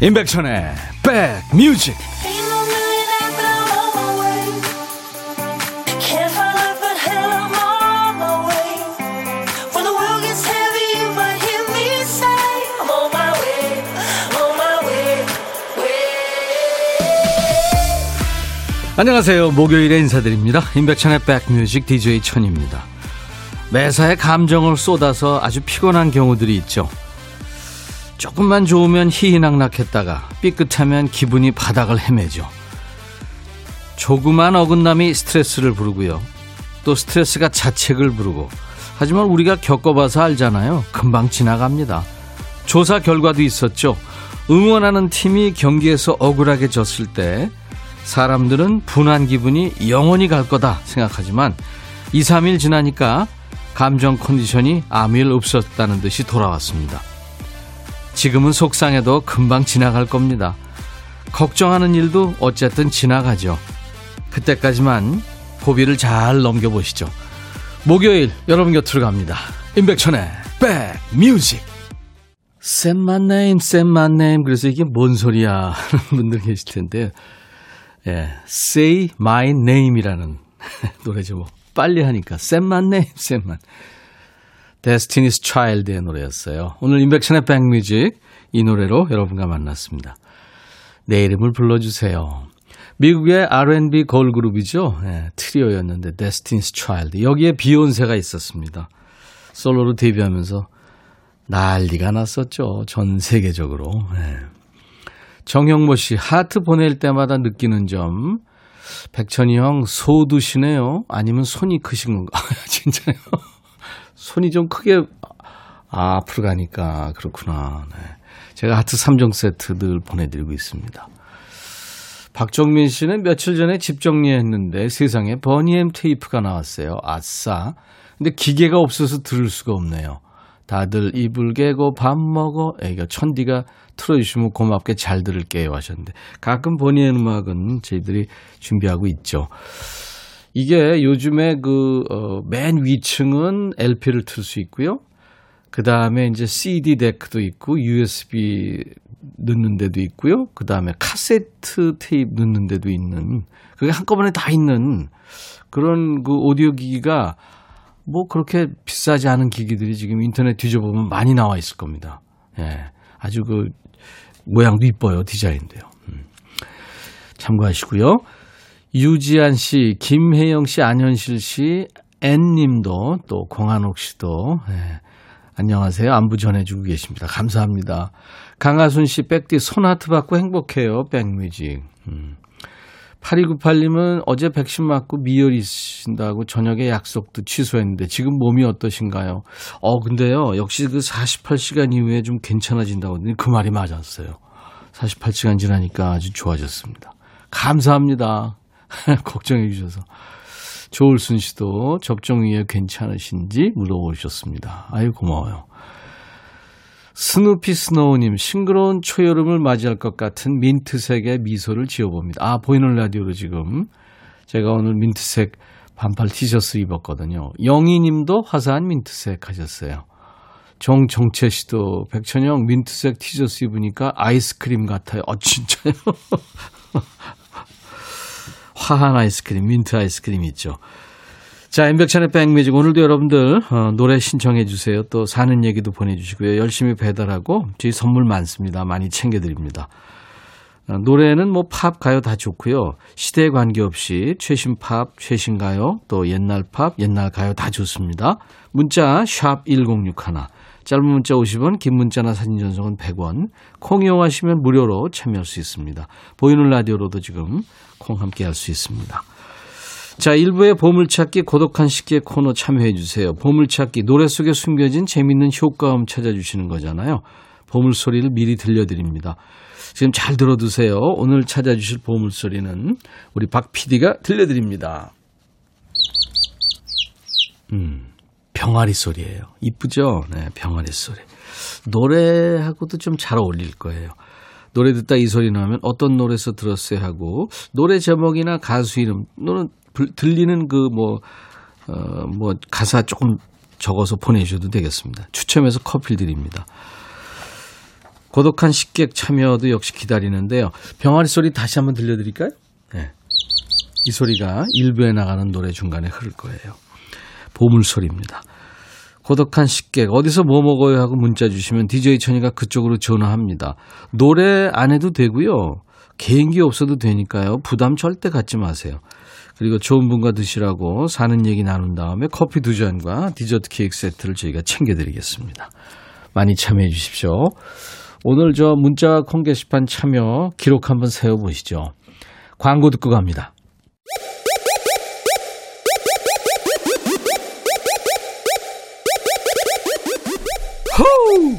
임백천의 백뮤직. 안녕하세요. 목요일에 인사드립니다. 임백천의 백뮤직 DJ 천입니다. 매사에 감정을 쏟아서 아주 피곤한 경우들이 있죠 조금만 좋으면 희희낙낙했다가 삐끗하면 기분이 바닥을 헤매죠. 조그만 어긋남이 스트레스를 부르고요. 또 스트레스가 자책을 부르고. 하지만 우리가 겪어봐서 알잖아요. 금방 지나갑니다. 조사 결과도 있었죠. 응원하는 팀이 경기에서 억울하게 졌을 때 사람들은 분한 기분이 영원히 갈 거다 생각하지만 2, 3일 지나니까 감정 컨디션이 아무 일 없었다는 듯이 돌아왔습니다. 지금은 속상해도 금방 지나갈 겁니다. 걱정하는 일도 어쨌든 지나가죠. 그때까지만 고비를 잘 넘겨보시죠. 목요일 여러분 곁으로 갑니다. 임백천의 백뮤직 Say my name, say my name 그래서 이게 뭔 소리야 하는 분들 계실 텐데 예, Say My Name이라는 노래 죠 빨리 하니까 Say my name, say my 데스티니스 차일드의 노래였어요. 오늘 임백천의 백뮤직 이 노래로 여러분과 만났습니다. 내 이름을 불러주세요. 미국의 R&B 걸그룹이죠. 네, 트리오였는데 데스티니스 차일드. 여기에 비욘세가 있었습니다. 솔로로 데뷔하면서 난리가 났었죠. 전 세계적으로. 네. 정형모 씨, 하트 보낼 때마다 느끼는 점. 백천이 형, 소 드시네요? 아니면 손이 크신 건가? 진짜요? 손이 좀 크게 아, 앞으로 가니까 그렇구나. 네. 제가 하트 3종 세트 늘 보내드리고 있습니다. 박정민 씨는 며칠 전에 집 정리했는데 세상에 버니엠 테이프가 나왔어요. 아싸. 근데 기계가 없어서 들을 수가 없네요. 다들 이불 개고 밥 먹어. 애가 천디가 틀어주시면 고맙게 잘 들을게요 하셨는데 가끔 버니엠 음악은 저희들이 준비하고 있죠. 이게 요즘에 그, 어, 맨 위층은 LP를 틀 수 있고요. 그 다음에 이제 CD 데크도 있고, USB 넣는 데도 있고요. 그 다음에 카세트 테이프 넣는 데도 있는, 그게 한꺼번에 다 있는 그런 그 오디오 기기가 뭐 그렇게 비싸지 않은 기기들이 지금 인터넷 뒤져보면 많이 나와 있을 겁니다. 예. 아주 그 모양도 이뻐요. 디자인도요. 음. 참고하시고요. 유지한 씨, 김혜영 씨, 안현실 씨, 앤님도 또 공한옥 씨도 네. 안녕하세요. 안부 전해주고 계십니다. 감사합니다. 강하순 씨, 백디 손하트 받고 행복해요. 백뮤직. 음. 8298님은 어제 백신 맞고 미열 있으신다고 저녁에 약속도 취소했는데 지금 몸이 어떠신가요? 어, 근데요. 역시 그 48시간 이후에 좀 괜찮아진다고 그 말이 맞았어요. 48시간 지나니까 아주 좋아졌습니다. 감사합니다. 걱정해 주셔서. 조울순 씨도 접종 이후에 괜찮으신지 물어보셨습니다. 아유, 고마워요. 스누피 스노우님, 싱그러운 초여름을 맞이할 것 같은 민트색의 미소를 지어봅니다. 아, 보이는 라디오로 지금 제가 오늘 민트색 반팔 티셔츠 입었거든요. 영희 님도 화사한 민트색 하셨어요. 정정채 씨도 백천영 민트색 티셔츠 입으니까 아이스크림 같아요. 어, 진짜요? 화한 아이스크림, 민트 아이스크림 있죠. 자, 임백천의 백뮤직. 오늘도 여러분들, 어, 노래 신청해 주세요. 또 사는 얘기도 보내주시고요. 열심히 배달하고, 저희 선물 많습니다. 많이 챙겨드립니다. 어, 노래는 뭐 팝, 가요 다 좋고요. 시대에 관계없이 최신 팝, 최신 가요, 또 옛날 팝, 옛날 가요 다 좋습니다. 문자, 샵 1061. 짧은 문자 50원, 긴 문자나 사진 전송은 100원. 콩 이용하시면 무료로 참여할 수 있습니다. 보이는 라디오로도 지금 콩 함께 할 수 있습니다. 자, 1부의 보물찾기 고독한 식기의 코너 참여해 주세요. 보물찾기 노래 속에 숨겨진 재밌는 효과음 찾아주시는 거잖아요. 보물소리를 미리 들려드립니다. 지금 잘 들어두세요. 오늘 찾아주실 보물소리는 우리 박 PD가 들려드립니다. 음. 병아리 소리예요. 이쁘죠? 네, 병아리 소리. 노래하고도 좀 잘 어울릴 거예요. 노래 듣다 이 소리 나오면 어떤 노래에서 들었어요 하고 노래 제목이나 가수 이름 또는 들리는 그뭐 어, 뭐 가사 조금 적어서 보내주셔도 되겠습니다. 추첨해서 커피 드립니다. 고독한 식객 참여도 역시 기다리는데요. 병아리 소리 다시 한번 들려드릴까요? 네. 이 소리가 일부에 나가는 노래 중간에 흐를 거예요. 보물 소리입니다. 고독한 식객 어디서 뭐 먹어요 하고 문자 주시면 DJ 천이가 그쪽으로 전화합니다. 노래 안 해도 되고요. 개인기 없어도 되니까요. 부담 절대 갖지 마세요. 그리고 좋은 분과 드시라고 사는 얘기 나눈 다음에 커피 두 잔과 디저트 케이크 세트를 저희가 챙겨드리겠습니다. 많이 참여해 주십시오. 오늘 저 문자 콩 게시판 참여 기록 한번 세워보시죠. 광고 듣고 갑니다. 호우!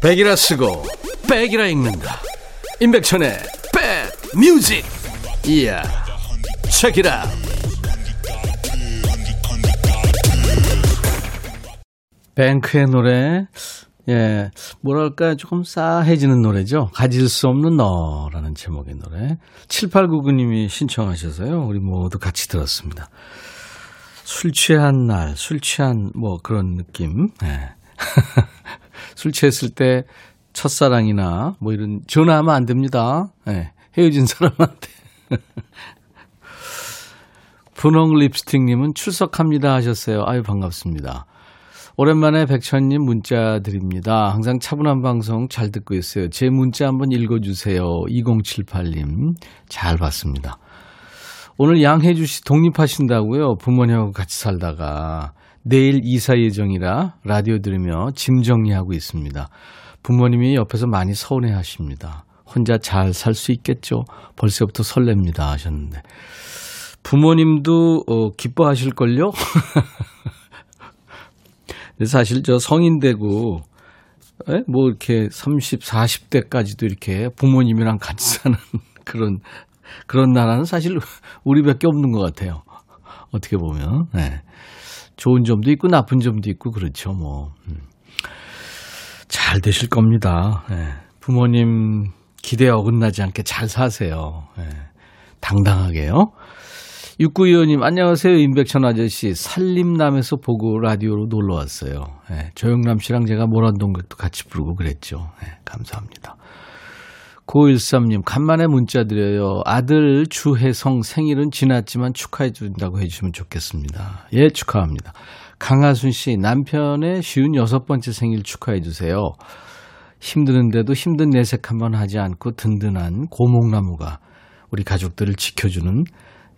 백이라 쓰고 백이라 읽는다. 임백천의 백 뮤직. 이야. 책이라. 뱅크의 노래. 예, 뭐랄까 조금 싸해지는 노래죠. 가질 수 없는 너라는 제목의 노래. 7899님이 신청하셔서요. 우리 모두 같이 들었습니다. 술 취한 날, 술 취한 뭐 그런 느낌. 예. 술 취했을 때 첫사랑이나 뭐 이런 전화하면 안 됩니다. 예. 헤어진 사람한테. 분홍 립스틱님은 출석합니다 하셨어요. 아유, 반갑습니다. 오랜만에 백천님 문자 드립니다. 항상 차분한 방송 잘 듣고 있어요. 제 문자 한번 읽어주세요. 2078님. 잘 봤습니다. 오늘 양혜주 씨 독립하신다고요. 부모님하고 같이 살다가 내일 이사 예정이라 라디오 들으며 짐 정리하고 있습니다. 부모님이 옆에서 많이 서운해 하십니다. 혼자 잘 살 수 있겠죠? 벌써부터 설렙니다 하셨는데. 부모님도 어, 기뻐하실걸요? 사실 저 성인 되고 에? 뭐 이렇게 30, 40대까지도 이렇게 부모님이랑 같이 사는 그런 그런 나라는 사실 우리밖에 없는 것 같아요. 어떻게 보면 네. 좋은 점도 있고 나쁜 점도 있고 그렇죠 뭐. 음. 잘 되실 겁니다. 네. 부모님 기대에 어긋나지 않게 잘 사세요. 네. 당당하게요. 육구위원님 안녕하세요 임백천 아저씨 살림남에서 보고 라디오로 놀러 왔어요. 네, 조영남 씨랑 제가 모란동백도 같이 부르고 그랬죠. 네, 감사합니다. 913님 간만에 문자 드려요. 아들 주혜성 생일은 지났지만 축하해 준다고 해주시면 좋겠습니다. 예 축하합니다. 강하순 씨 남편의 쉬운 여섯 번째 생일 축하해 주세요. 힘드는데도 힘든 내색 한번 하지 않고 든든한 고목나무가 우리 가족들을 지켜주는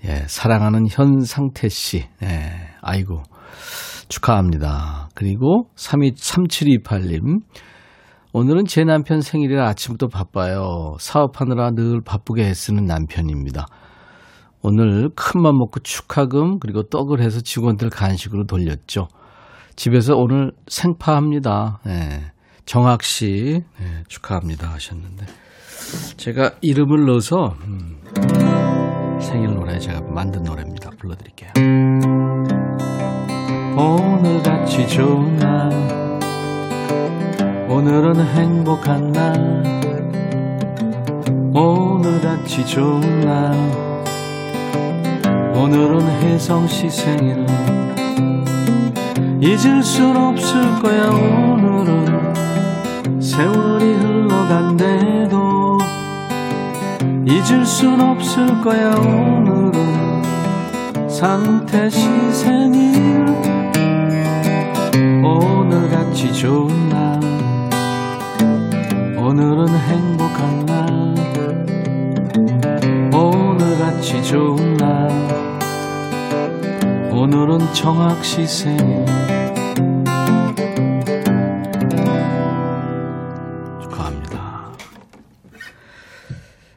예, 사랑하는 현상태 씨. 예, 아이고. 축하합니다. 그리고 323728님. 오늘은 제 남편 생일이라 아침부터 바빠요. 사업하느라 늘 바쁘게 애쓰는 남편입니다. 오늘 큰맘 먹고 축하금 그리고 떡을 해서 직원들 간식으로 돌렸죠. 집에서 오늘 생파합니다. 예, 정학 씨 예, 축하합니다 하셨는데 제가 이름을 넣어서 음, 생일 노래 제가 만든 노래입니다. 불러드릴게요. 오늘같이 좋은 날 오늘은 행복한 날. 오늘같이 좋은 날. 오늘은 혜성씨 생일. 잊을 순 없을 거야 오늘은. 세월이 흘러간대도 잊을 순 없을 거야 오늘은. 상태시 생일. 오늘같이 좋은 날 오늘은 행복한 날 오늘같이 좋은 날 오늘은 정확시 생일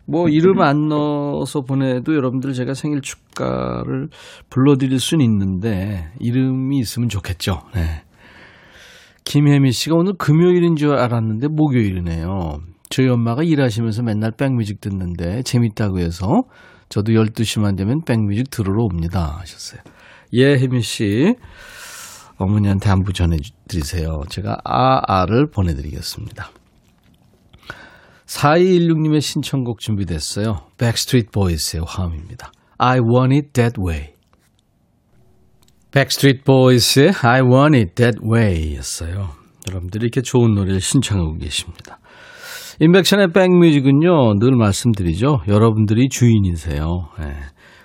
뭐 이름 안 넣어서 보내도 여러분들 제가 생일 축가를 불러드릴 수는 있는데 이름이 있으면 좋겠죠. 네. 김혜미 씨가 오늘 금요일인 줄 알았는데 목요일이네요. 저희 엄마가 일하시면서 맨날 백뮤직 듣는데 재밌다고 해서 저도 12시만 되면 백뮤직 들으러 옵니다 하셨어요. 예, 혜미 씨. 어머니한테 안부 전해드리세요. 제가 아아를 보내드리겠습니다. 4216님의 신청곡 준비됐어요. Backstreet Boys의 화음입니다. I want it that way. Backstreet Boys의 I want it that way 였어요. 여러분들이 이렇게 좋은 노래를 신청하고 계십니다. 인백션의 백뮤직은요, 늘 말씀드리죠. 여러분들이 주인이세요. 네.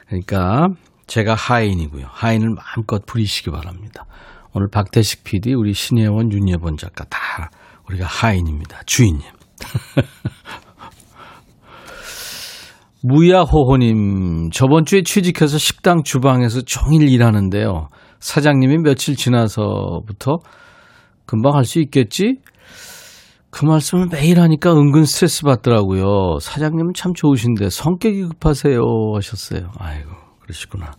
그러니까 제가 하인이고요. 하인을 마음껏 부리시기 바랍니다. 오늘 박태식 PD, 우리 신혜원, 윤예본 작가 다 우리가 하인입니다. 주인님. 무야호호님, 저번 주에 취직해서 식당 주방에서 종일 일하는데요. 사장님이 며칠 지나서부터 금방 할 수 있겠지? 그 말씀을 매일 하니까 은근 스트레스 받더라고요. 사장님은 참 좋으신데 성격이 급하세요 하셨어요. 아이고, 그러시구나.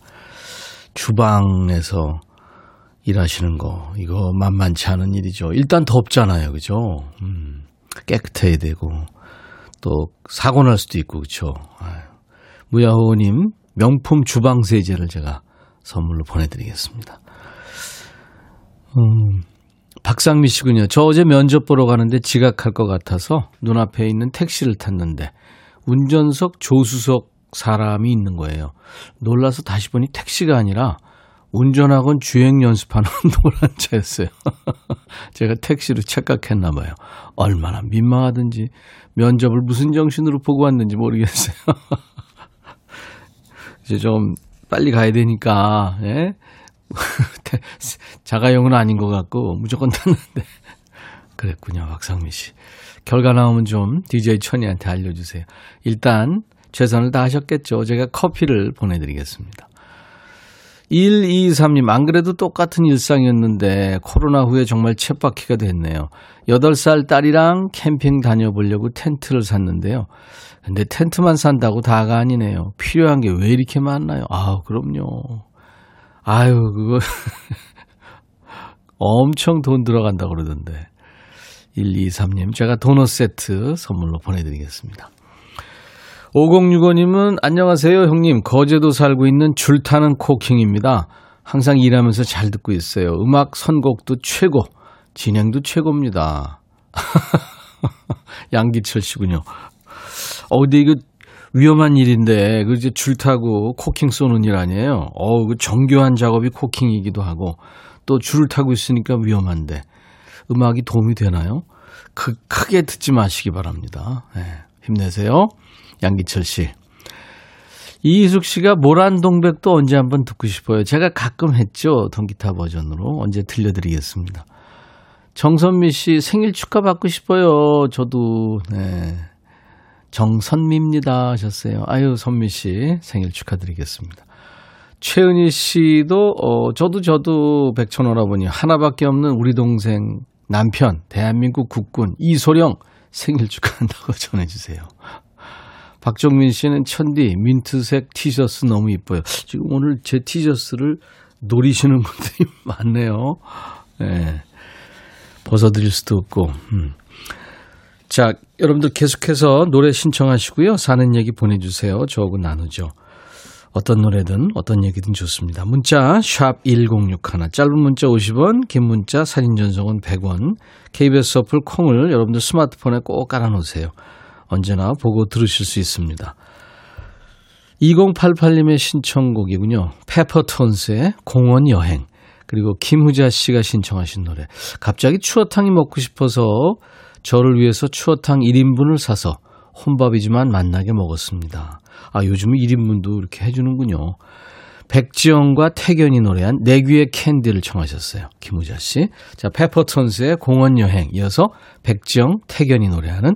주방에서 일하시는 거, 이거 만만치 않은 일이죠. 일단 덥잖아요. 그죠? 음, 깨끗해야 되고. 또 사고 날 수도 있고 그렇죠. 무야호님 명품 주방 세제를 제가 선물로 보내드리겠습니다. 음, 박상미 씨군요. 저 어제 면접 보러 가는데 지각할 것 같아서 눈앞에 있는 택시를 탔는데 운전석 조수석 사람이 있는 거예요. 놀라서 다시 보니 택시가 아니라 운전학원 주행 연습하는 노란 차였어요. 제가 택시로 착각했나 봐요. 얼마나 민망하든지 면접을 무슨 정신으로 보고 왔는지 모르겠어요. 이제 좀 빨리 가야 되니까, 예? 자가용은 아닌 것 같고, 무조건 탔는데. 그랬군요, 박상미 씨. 결과 나오면 좀 DJ 천이한테 알려주세요. 일단, 최선을 다하셨겠죠. 제가 커피를 보내드리겠습니다. 123님, 안 그래도 똑같은 일상이었는데 코로나 후에 정말 쳇바퀴가 됐네요. 8살 딸이랑 캠핑 다녀보려고 텐트를 샀는데요. 근데 텐트만 산다고 다가 아니네요. 필요한 게 왜 이렇게 많나요? 아, 그럼요. 아유, 그거 엄청 돈 들어간다 그러던데. 123님, 제가 도넛 세트 선물로 보내드리겠습니다. 5065님은 안녕하세요 형님 거제도 살고 있는 줄 타는 코킹입니다. 항상 일하면서 잘 듣고 있어요. 음악 선곡도 최고 진행도 최고입니다. 양기철 씨군요. 어 근데 이거 위험한 일인데 그 이제 줄 타고 코킹 쏘는 일 아니에요. 어, 그 정교한 작업이 코킹이기도 하고 또 줄을 타고 있으니까 위험한데 음악이 도움이 되나요? 그 크게 듣지 마시기 바랍니다. 네, 힘내세요. 양기철 씨. 이희숙 씨가 모란동백도 언제 한번 듣고 싶어요. 제가 가끔 했죠. 통기타 버전으로. 언제 들려드리겠습니다. 정선미 씨 생일 축하 받고 싶어요. 저도, 네. 정선미입니다. 하셨어요. 아유, 선미 씨 생일 축하드리겠습니다. 최은희 씨도, 어, 저도 저도 백천오라버니 하나밖에 없는 우리 동생 남편, 대한민국 국군 이소령 생일 축하한다고 전해주세요. 박정민 씨는 천디 민트색 티셔츠 너무 이뻐요. 지금 오늘 제 티셔츠를 노리시는 분들이 많네요. 네. 벗어드릴 수도 없고. 음. 자, 여러분들 계속해서 노래 신청하시고요. 사는 얘기 보내주세요. 저하고 나누죠. 어떤 노래든 어떤 얘기든 좋습니다. 문자 1061, 짧은 문자 50원, 긴 문자 사진 전송은 100원. KBS 어플 콩을 여러분들 스마트폰에 꼭 깔아놓으세요. 언제나 보고 들으실 수 있습니다. 2088님의 신청곡이군요. 페퍼톤스의 공원 여행. 그리고 김후자 씨가 신청하신 노래. 갑자기 추어탕이 먹고 싶어서 저를 위해서 추어탕 1인분을 사서 혼밥이지만 만나게 먹었습니다. 아, 요즘은 1인분도 이렇게 해주는군요. 백지영과 태견이 노래한 내 귀의 캔디를 청하셨어요. 김우자 씨. 자, 페퍼톤스의 공원 여행 이어서 백지영, 태견이 노래하는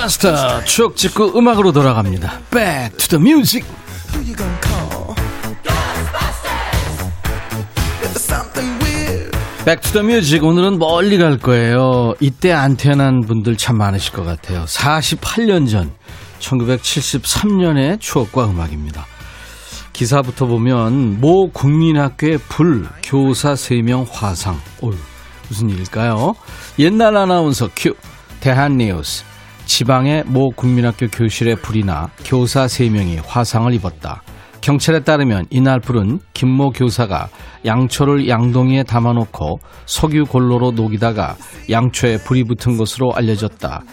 고스트바스터 추억 찍고 음악으로 돌아갑니다. Back to the music. Back to the music 오늘은 멀리 갈 거예요. 이때 안 태어난 분들 참 많으실 것 같아요. 48년 전 1973년의 추억과 음악입니다. 기사부터 보면 모 국민학교의 불 교사 3명 화상. 어휴, 무슨 일일까요? 옛날 아나운서 큐 대한뉴스 지방의 모 국민학교 교실에 불이 나 교사 3명이 화상을 입었다. 경찰에 따르면 이날 불은 김모 교사가 양초를 양동이에 담아놓고 석유 골로로 녹이다가 양초에 불이 붙은 것으로 알려졌다.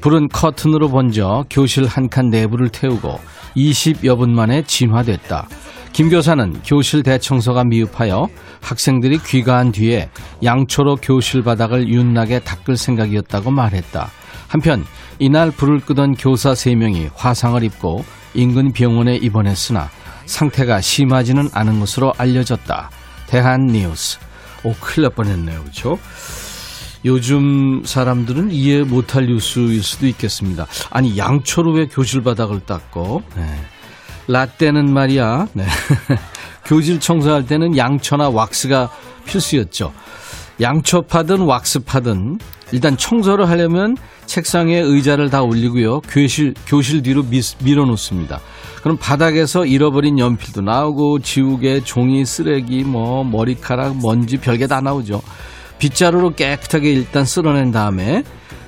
불은 커튼으로 번져 교실 한 칸 내부를 태우고 20여 분 만에 진화됐다. 김 교사는 교실 대청소가 미흡하여 학생들이 귀가한 뒤에 양초로 교실 바닥을 윤나게 닦을 생각이었다고 말했다. 한편 이날 불을 끄던 교사 3명이 화상을 입고 인근 병원에 입원했으나 상태가 심하지는 않은 것으로 알려졌다. 대한뉴스. 오, 큰일 날 뻔했네요. 그렇죠? 요즘 사람들은 이해 못할 뉴스일 수도 있겠습니다. 아니 양초로 왜 교실 바닥을 닦고 네. 라떼는 말이야 네. 교실 청소할 때는 양초나 왁스가 필수였죠. 양초 파든 왁스 파든 일단 청소를 하려면 책상에 의자를 다 올리고요. 교실, 교실 뒤로 미, 밀어놓습니다. 그럼 바닥에서 잃어버린 연필도 나오고 지우개, 종이, 쓰레기, 뭐 머리카락, 먼지 별게 다 나오죠. 빗자루로 깨끗하게 일단 쓸어낸 다음에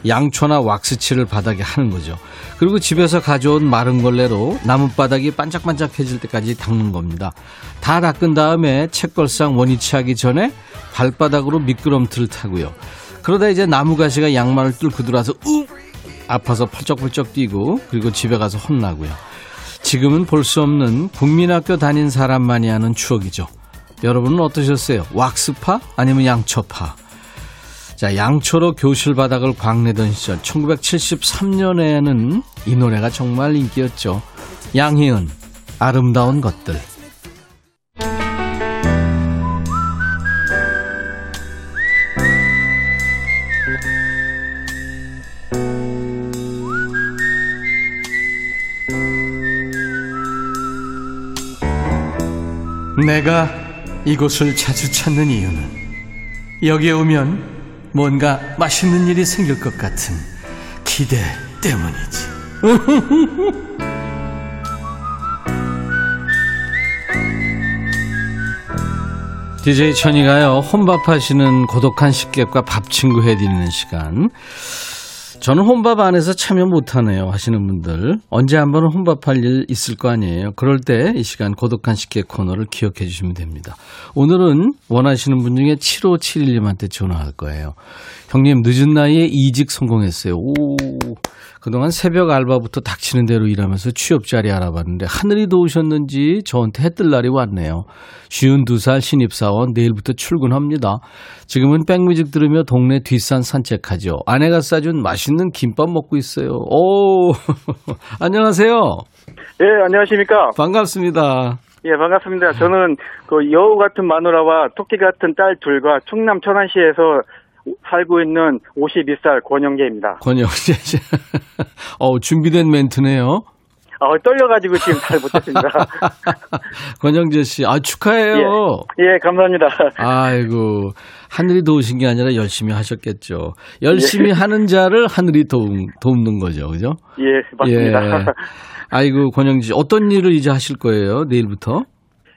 양초나 왁스칠을 바닥에 하는 거죠. 그리고 집에서 가져온 마른 걸레로 나뭇바닥이 반짝반짝해질 때까지 닦는 겁니다. 다 닦은 다음에 책걸상 원위치 하기 전에 발바닥으로 미끄럼틀을 타고요. 그러다 이제 나무가시가 양말을 뚫고 들어와서 우 아파서 펄쩍펄쩍 뛰고 그리고 집에 가서 혼나고요. 지금은 볼 수 없는 국민학교 다닌 사람만이 하는 추억이죠. 여러분은 어떠셨어요? 왁스파 아니면 양초파? 자, 양초로 교실 바닥을 광내던 시절 1973년에는 이 노래가 정말 인기였죠. 양희은 아름다운 것들. 내가 이곳을 자주 찾는 이유는 여기에 오면 뭔가 맛있는 일이 생길 것 같은 기대 때문이지. DJ 천이가요, 혼밥하시는 고독한 식객과 밥 친구 해드리는 시간. 저는 혼밥 안에서 참여 못하네요 하시는 분들 언제 한번 혼밥할 일 있을 거 아니에요. 그럴 때 이 시간 고독한 식객 코너를 기억해 주시면 됩니다. 오늘은 원하시는 분 중에 7571님한테 전화할 거예요. 형님 늦은 나이에 이직 성공했어요. 오 그동안 새벽 알바부터 닥치는 대로 일하면서 취업 자리 알아봤는데 하늘이 도우셨는지 저한테 해뜰 날이 왔네요. 쉬운 두살 신입사원 내일부터 출근합니다. 지금은 백뮤직 들으며 동네 뒷산 산책하죠. 아내가 싸준 맛있는 김밥 먹고 있어요. 오 안녕하세요. 예, 안녕하십니까. 반갑습니다. 예, 반갑습니다. 저는 그 여우 같은 마누라와 토끼 같은 딸 둘과 충남 천안시에서 살고 있는 52살 권영재입니다. 권영재 씨. 어, 준비된 멘트네요. 아, 떨려가지고 지금 잘 못했습니다. 권영재 씨, 아, 축하해요. 예, 예, 감사합니다. 아이고, 하늘이 도우신 게 아니라 열심히 하셨겠죠. 열심히 예. 하는 자를 하늘이 도움, 돕는 거죠. 그죠? 예, 맞습니다. 예. 아이고, 권영재 씨, 어떤 일을 이제 하실 거예요? 내일부터?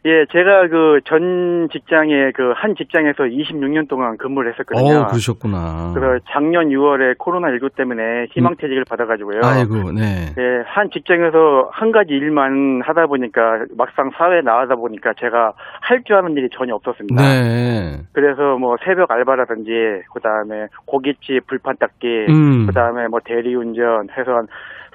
예, 제가 그 전 직장에 그 한 직장에서 26년 동안 근무를 했었거든요. 어, 그러셨구나. 그래서 작년 6월에 코로나19 때문에 희망퇴직을 음. 받아가지고요. 아이고, 네. 예, 한 직장에서 한 가지 일만 하다 보니까 막상 사회에 나가다 보니까 제가 할 줄 아는 일이 전혀 없었습니다. 네. 그래서 뭐 새벽 알바라든지 그 다음에 고깃집 불판 닦기, 음. 그 다음에 뭐 대리운전 해서 한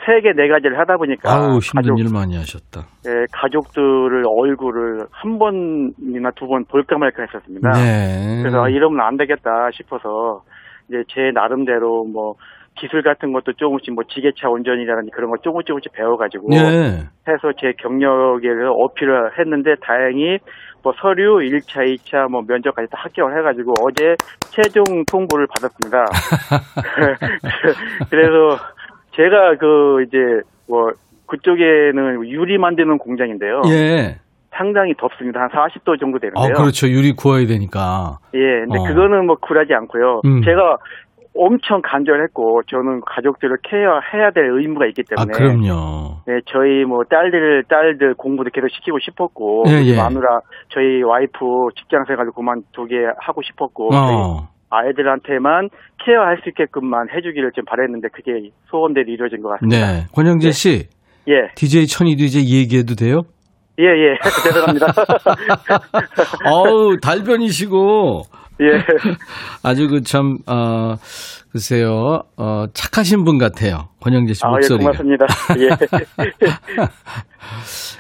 세 개, 네 가지를 하다 보니까. 아우, 힘든 가족, 일 많이 하셨다. 예, 가족들을 얼굴을 한 번이나 두 번 볼까 말까 했었습니다. 네. 그래서 이러면 안 되겠다 싶어서 이제 제 나름대로 뭐 기술 같은 것도 조금씩 뭐 지게차 운전이라든지 그런 거 조금 조금씩 배워가지고 네. 해서 제 경력에 어필을 했는데 다행히 뭐 서류 1차, 2차 뭐 면접까지 다 합격을 해가지고 어제 최종 통보를 받았습니다. 그래서 제가 그 이제 뭐 그쪽에는 유리 만드는 공장인데요. 예. 상당히 덥습니다. 한 40도 정도 아, 되는데요. 그렇죠. 유리 구워야 되니까. 예, 근데 어. 그거는 뭐 굴하지 않고요. 음. 제가 엄청 간절했고 저는 가족들을 케어해야 될 의무가 있기 아, 때문에 그럼요. 네, 저희 뭐 딸들 딸들 공부도 계속 시키고 싶었고 예, 예. 마누라 저희 와이프 직장 생활을 그만두게 하고 싶었고 어. 아이들한테만 케어할 수 있게끔만 해주기를 좀 바랬는데 그게 소원대로 이루어진 것 같습니다. 네. 권영재 씨, 예, DJ 천이도 이제 얘기해도 돼요? 예, 예, 죄송합니다. 어우, 달변이시고. 예, 아주 그 참, 어, 글쎄요, 어, 착하신 분 같아요. 권영재 씨 아, 예, 목소리가. 고맙습니다. 예,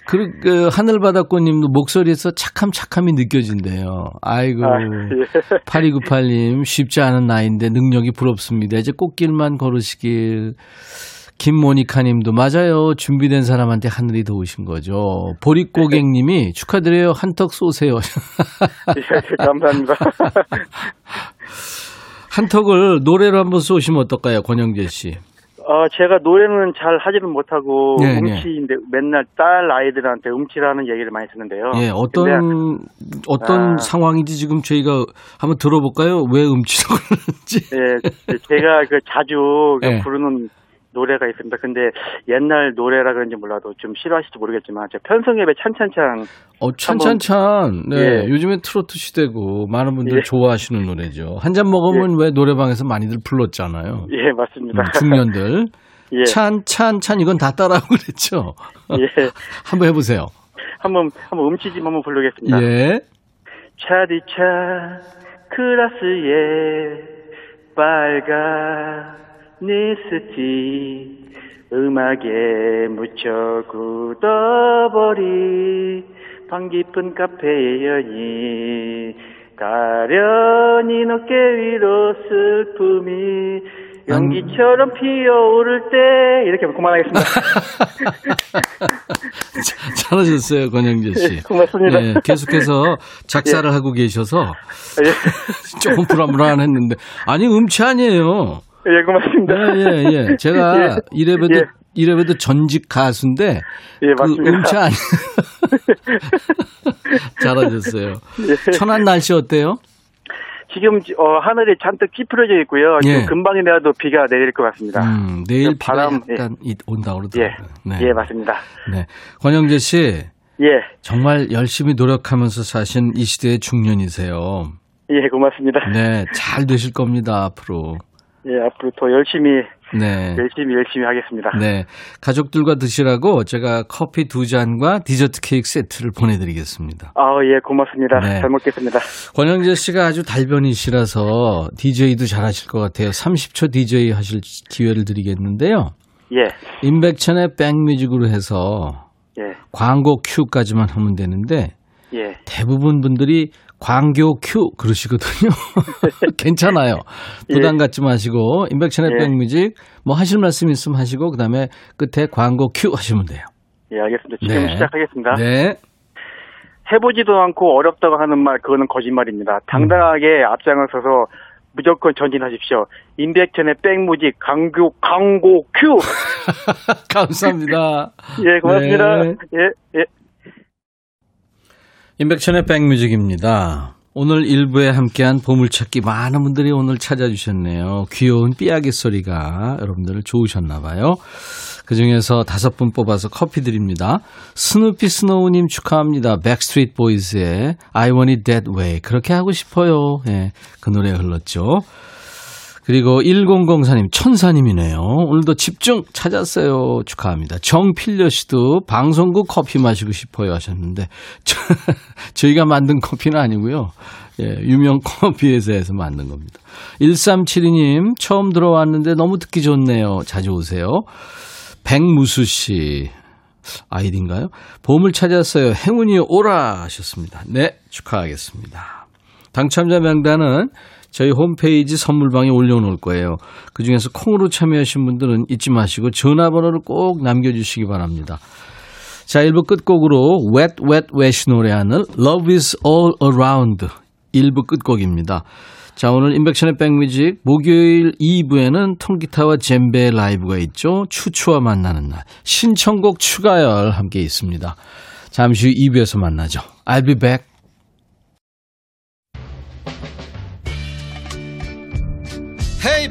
그, 그 하늘바다꽃님도 목소리에서 착함, 착함이 느껴진대요. 아이고. 아, 예. 8298님, 쉽지 않은 나이인데 능력이 부럽습니다. 이제 꽃길만 걸으시길. 김모니카 님도 맞아요. 준비된 사람한테 하늘이 도우신 거죠. 보릿고객님이 축하드려요. 한턱 쏘세요. 예, 감사합니다. 한턱을 노래로 한번 쏘시면 어떨까요, 권영재 씨? 어, 제가 노래는 잘 하지는 못하고 네, 음치인데 맨날 딸 아이들한테 음치라는 얘기를 많이 듣는데요. 예, 어떤 근데, 어떤 아. 상황인지 지금 저희가 한번 들어볼까요? 왜 음치라고 그러는지. 예, 제가 그 자주 그 예. 부르는 노래가 있습니다. 근데 옛날 노래라 그런지 몰라도 좀 싫어하실지 모르겠지만 제 편성앱의 찬찬찬 어, 찬찬찬. 네, 예. 요즘에 트로트 시대고 많은 분들 예. 좋아하시는 노래죠. 한 잔 먹으면 왜 노래방에서 많이들 불렀잖아요. 예 맞습니다. 음, 중년들. 예, 찬, 찬, 찬 이건 다 따라하고 그랬죠. 예, 한번 해보세요. 한번 한번 음치집 한번 부르겠습니다. 예. 차디차 클라스에 빨간 립스틱 음악에 묻혀 굳어버린 방 깊은 카페의 연인 가련히 어깨 위로 슬픔이 연기처럼 피어오를 때 이렇게 그만하겠습니다. 잘하셨어요, 권영재 씨. 고맙습니다. 예, 계속해서 작사를 하고 계셔서 예, 조금 불안불안했는데 아니 음치 아니에요. 예, 고맙습니다. 예, 예, 예. 제가 예. 이래봬도 예. 이래봬도 전직 가수인데 예, 그 맞습니다. 음치 아니. 잘하셨어요. 예. 천안 날씨 어때요? 지금 어, 하늘이 잔뜩 찌푸려져 있고요. 예. 지금 금방이라도 비가 내릴 것 같습니다. 음, 내일 그 바람, 약간 이- 온다고 예, 그러더라고요. 네. 예, 맞습니다. 네. 권영재 씨 예, 정말 열심히 노력하면서 사신 이 시대의 중년이세요. 예, 고맙습니다. 네, 잘 되실 겁니다 앞으로. 예, 앞으로 더 열심히, 네. 열심히, 열심히 하겠습니다. 네. 가족들과 드시라고 제가 커피 두 잔과 디저트 케이크 세트를 보내 드리겠습니다. 아, 예, 고맙습니다. 네. 잘 먹겠습니다. 권영재 씨가 아주 달변이시라서 DJ도 잘 하실 것 같아요. 30초 DJ 하실 기회를 드리겠는데요. 예, 임백천의 백뮤직으로 해서 예, 광고 큐까지만 하면 되는데 예, 대부분 분들이 광고 큐 그러시거든요. 괜찮아요. 부담 갖지 마시고 임백천의 예. 백뮤직 뭐 하실 말씀 있으면 하시고 그다음에 끝에 광고 큐 하시면 돼요. 예, 알겠습니다. 지금 네. 시작하겠습니다. 네. 해보지도 않고 어렵다고 하는 말, 그거는 거짓말입니다. 당당하게 앞장을 서서 무조건 전진하십시오. 임백천의 백뮤직, 광고, 광고 큐! 감사합니다. 예, 고맙습니다. 네. 예, 예. 임백천의 백뮤직입니다. 오늘 일부에 함께한 보물찾기 많은 분들이 오늘 찾아주셨네요. 귀여운 삐약의 소리가 여러분들 좋으셨나 봐요. 그중에서 다섯 분 뽑아서 커피 드립니다. 스누피 스노우님 축하합니다. 백스트리트 보이즈의 I Want It That Way 그렇게 하고 싶어요. 예, 그 노래 흘렀죠. 그리고 1004님, 천사님이네요. 오늘도 집중 찾았어요. 축하합니다. 정필려 씨도 방송국 커피 마시고 싶어요 하셨는데, 저, 저희가 만든 커피는 아니고요. 예, 유명 커피 회사에서 만든 겁니다. 1372님, 처음 들어왔는데 너무 듣기 좋네요. 자주 오세요. 백무수 씨, 아이디인가요? 보물 찾았어요. 행운이 오라 하셨습니다. 네, 축하하겠습니다. 당첨자 명단은 저희 홈페이지 선물방에 올려놓을 거예요. 그중에서 콩으로 참여하신 분들은 잊지 마시고 전화번호를 꼭 남겨주시기 바랍니다. 자, 1부 끝곡으로 Wet Wet Wet 노래하는 Love is All Around 1부 끝곡입니다. 자, 오늘 인백션의 백뮤직 목요일 2부에는 통기타와 젬베 라이브가 있죠. 추추와 만나는 날. 신청곡 추가열 함께 있습니다. 잠시 후 2부에서 만나죠. I'll be back.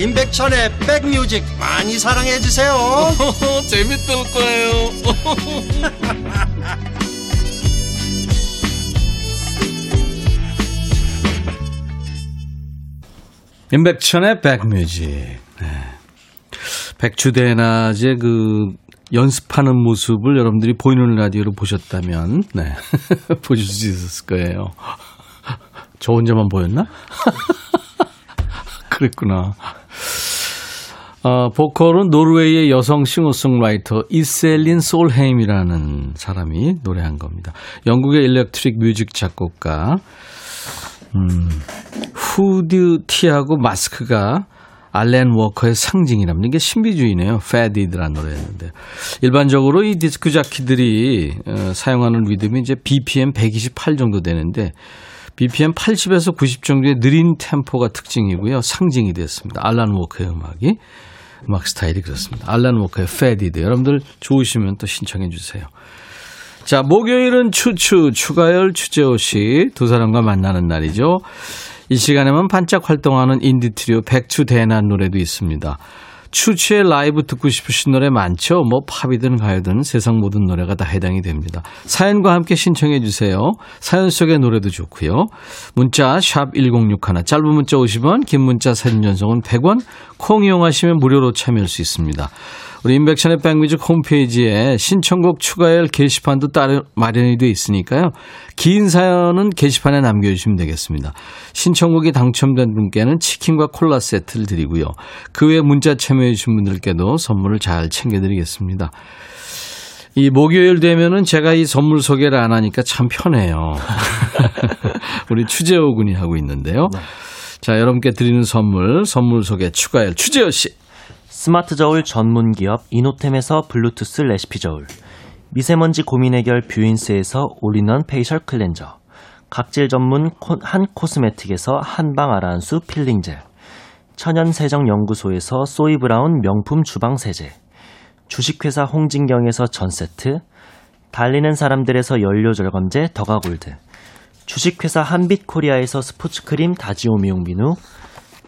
임백천의 백뮤직 많이 사랑해 주세요 재밌을 거예요 임백천의 백뮤직 네. 백주대낮에 그 연습하는 모습을 여러분들이 보이는 라디오로 보셨다면 네. 보실 수 있었을 거예요. 저 혼자만 보였나? 그랬구나. 어, 보컬은 노르웨이의 여성 싱어송라이터 이셀린 솔헤임이라는 사람이 노래한 겁니다. 영국의 electric music 작곡가 음, 후드 티하고 마스크가 알렌 워커의 상징이랍니다. 이게 신비주의네요. Faded라는 노래였는데. 일반적으로 이 디스크 자키들이 어, 사용하는 리듬이 이제 BPM 128 정도 되는데 BPM 80에서 90 정도의 느린 템포가 특징이고요. 상징이 됐습니다. 알란 워커의 음악이. 음악 스타일이 그렇습니다. 알란 워커의 Faded. 여러분들 좋으시면 또 신청해 주세요. 자, 목요일은 추추, 추가열, 추재호 씨 두 사람과 만나는 날이죠. 이 시간에만 반짝 활동하는 인디 트리오 백추 대난 노래도 있습니다. 추추의 라이브 듣고 싶으신 노래 많죠? 뭐 팝이든 가요든 세상 모든 노래가 다 해당이 됩니다. 사연과 함께 신청해 주세요. 사연 속의 노래도 좋고요. 문자 샵 1061, 짧은 문자 50원, 긴 문자 사진 전송은 100원, 콩 이용하시면 무료로 참여할 수 있습니다. 우리 인백션의 백뮤직 홈페이지에 신청곡 추가열 게시판도 따로 마련이 되어 있으니까요. 긴 사연은 게시판에 남겨주시면 되겠습니다. 신청곡이 당첨된 분께는 치킨과 콜라 세트를 드리고요. 그 외 문자 참여해주신 분들께도 선물을 잘 챙겨드리겠습니다. 이 목요일 되면은 제가 이 선물 소개를 안 하니까 참 편해요. 우리 추재호 군이 하고 있는데요. 자, 여러분께 드리는 선물, 선물 소개 추가열 추재호 씨. 스마트 저울 전문 기업 이노템에서 블루투스 레시피 저울, 미세먼지 고민 해결 뷰인스에서 all-in-one facial cleanser, 각질 전문 코- 한 코스메틱에서 한방 아라한수 필링 젤, 천연 세정 연구소에서 소이 브라운 명품 주방 세제, 주식회사 홍진경에서 전 세트, 달리는 사람들에서 연료 절감제 더가골드, 주식회사 한빛코리아에서 스포츠 크림 다지오 미용 비누,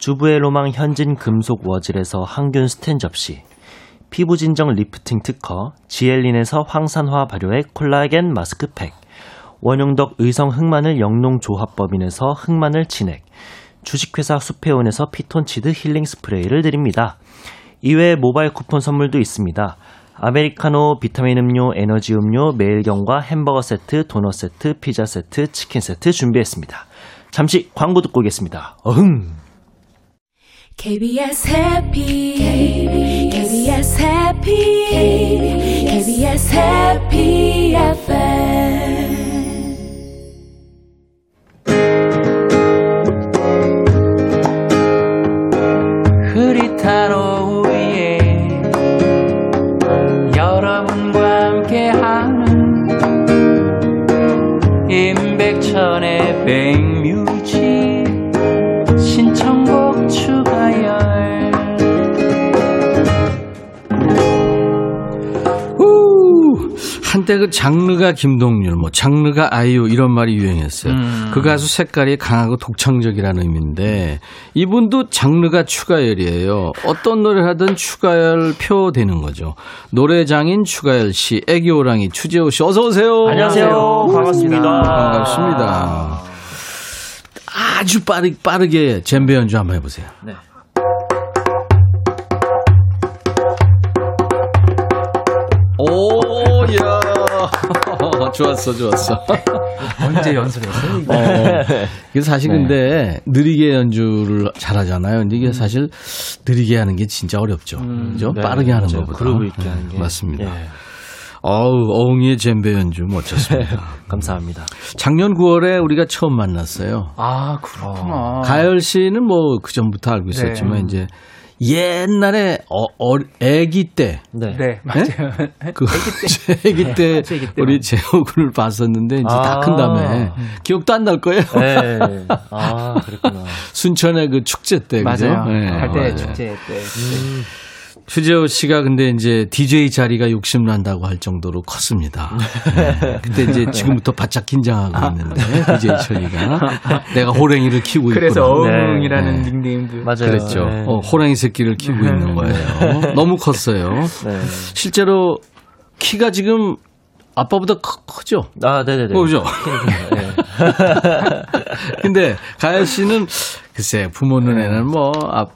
주부의 로망 현진 금속 워즐에서 항균 스텐 접시, 피부 진정 리프팅 특허 지엘린에서 항산화 발효액 콜라겐 마스크팩, 원용덕 의성 흑마늘 영농 조합법인에서 흑마늘 진액, 주식회사 수페온에서 피톤치드 힐링 스프레이를 드립니다. 이외에 모바일 쿠폰 선물도 있습니다. 아메리카노, 비타민 음료, 에너지 음료, 매일경과 햄버거 세트, 도넛 세트, 피자 세트, 치킨 세트 준비했습니다. 잠시 광고 듣고 오겠습니다. 어흥! KBS 해피 KBS 해피 KBS 해 한때 그 장르가 김동률, 뭐 장르가 아이유 이런 말이 유행했어요. 그 가수 색깔이 강하고 독창적이라는 의미인데 이분도 장르가 추가열이에요. 어떤 노래를 하든 추가열 표 되는 거죠. 노래장인 추가열 씨, 애기호랑이 추재호 씨 어서 오세요. 안녕하세요. 반갑습니다. 반갑습니다. 아주 빠르, 빠르게 젬베 연주 한번 해보세요. 네. 오, 야. 좋았어, 좋았어. 언제 연습했어요? 이거? 어, 이게 사실 네. 근데 느리게 연주를 잘하잖아요. 근데 이게 사실 느리게 하는 게 진짜 어렵죠. 그죠? 네, 빠르게 하는 맞아요. 것보다. 그루브 있게 하는 게. 맞습니다. 예, 어우, 어흥이의 젬베 연주 멋졌습니다. 감사합니다. 작년 9월에 우리가 처음 만났어요. 아, 그렇구나. 가열 씨는 뭐 그 전부터 알고 있었지만 네. 이제 옛날에 어, 어 아기 때 네. 네, 맞아요. 그 아기 때 아기 때 우리 맞아요. 재호군을 봤었는데 이제 다 아. 큰 다음에 기억도 안 날 거예요. 네. 아, 그랬구나. 순천의 그 축제 때 그죠? 맞아요. 네, 갈대. 축제 때. 휴재호 씨가 근데 이제 DJ 자리가 욕심난다고 할 정도로 컸습니다. 네. 그때 이제 지금부터 바짝 긴장하고 있는데 DJ 천이가 내가 호랭이를 키우고 그래서 있구나. 어흥이라는 네. 닉네임도. 맞아요. 그랬죠. 네. 어, 호랑이 새끼를 키우고 있는 거예요. 너무 컸어요. 네. 실제로 키가 지금 아빠보다 크, 크죠? 아, 네네네. 어, 그죠? 네. 근데 가연 씨는 글쎄 부모 눈에는 뭐 아,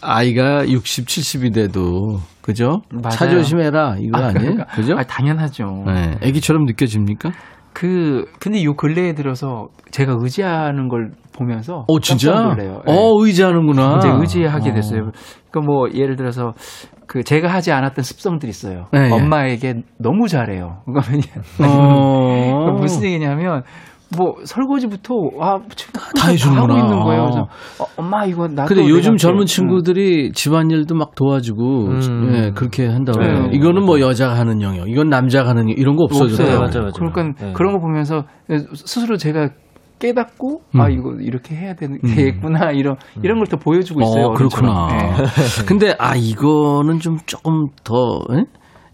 아이가 60, 70이 돼도 그죠? 맞아요. 차 조심해라 이거 아, 니에요 그러니까. 그죠? 아, 당연하죠. 네, 아기처럼 느껴집니까? 그 근데 요 근래에 들어서 제가 의지하는 걸 보면서 어 진짜? 놀래요. 예. 어 의지하는구나. 이제 의지하게 어. 됐어요. 그러니까 뭐 예를 들어서 그 제가 하지 않았던 습성들이 있어요. 네, 예. 엄마에게 너무 잘해요. 그러니까 어. 무슨 얘기냐면 뭐 설거지부터 아다 해주는구나. 하고 있는 거예요. 그래서 어, 엄마 이거 나도 근데 요즘. 젊은 응. 친구들이 집안일도 막 도와주고 음. 예, 그렇게 한다고 네. 해요. 이거는 뭐 여자가 하는 영역, 이건 남자가 하는 영역, 이런 거 없어져요. 없어요. 맞아요, 맞아요. 그러니까 네. 그런 거 보면서 스스로 제가 깨닫고 음. 아 이거 이렇게 해야 되는 되겠구나 이런 이런 걸 더 보여주고 있어요. 어, 그렇구나. 네. 근데 아 이거는 좀 조금 더 예?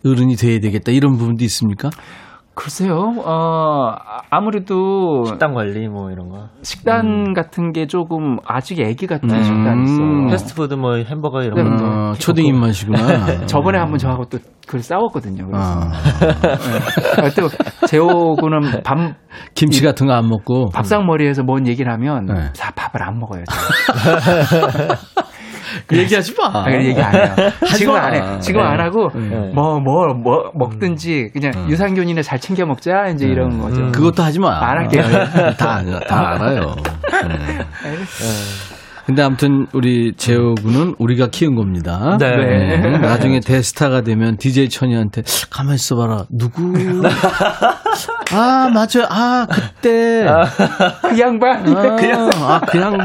어른이 돼야 되겠다 이런 부분도 있습니까? 글쎄요. 어 아- 아무래도 식단 관리 뭐 이런 거. 식단 같은 게 조금 아직 애기 같은 음. 식단이 있어요. 패스트푸드 뭐 햄버거 이런 네, 거. 어, 초딩 입맛이구나. 저번에 한번 저하고 또 그걸 싸웠거든요. 그래서 아, 네. 또 재호군은 밥 김치 같은 거 안 먹고 밥상머리에서 뭔 얘기를 하면 네. 다 밥을 안 먹어요. 그 얘기하지 마. 아, 그래 얘기 안 해요. 지금 마. 안 해. 지금 네. 안 하고 네. 뭐뭐 뭐 먹든지 그냥 유산균이나 잘 챙겨 먹자 이제 이런 거죠. 음. 그것도 하지 마. 안 할게요. 다, 다 알아요. 네. 근데 아무튼 우리 재호 군은 우리가 키운 겁니다. 네. 네. 나중에 대스타가 되면 DJ 천이한테 가만 있어봐라. 누구? 아 맞아요. 아 그때. 그 양반 아, 그냥 아 그냥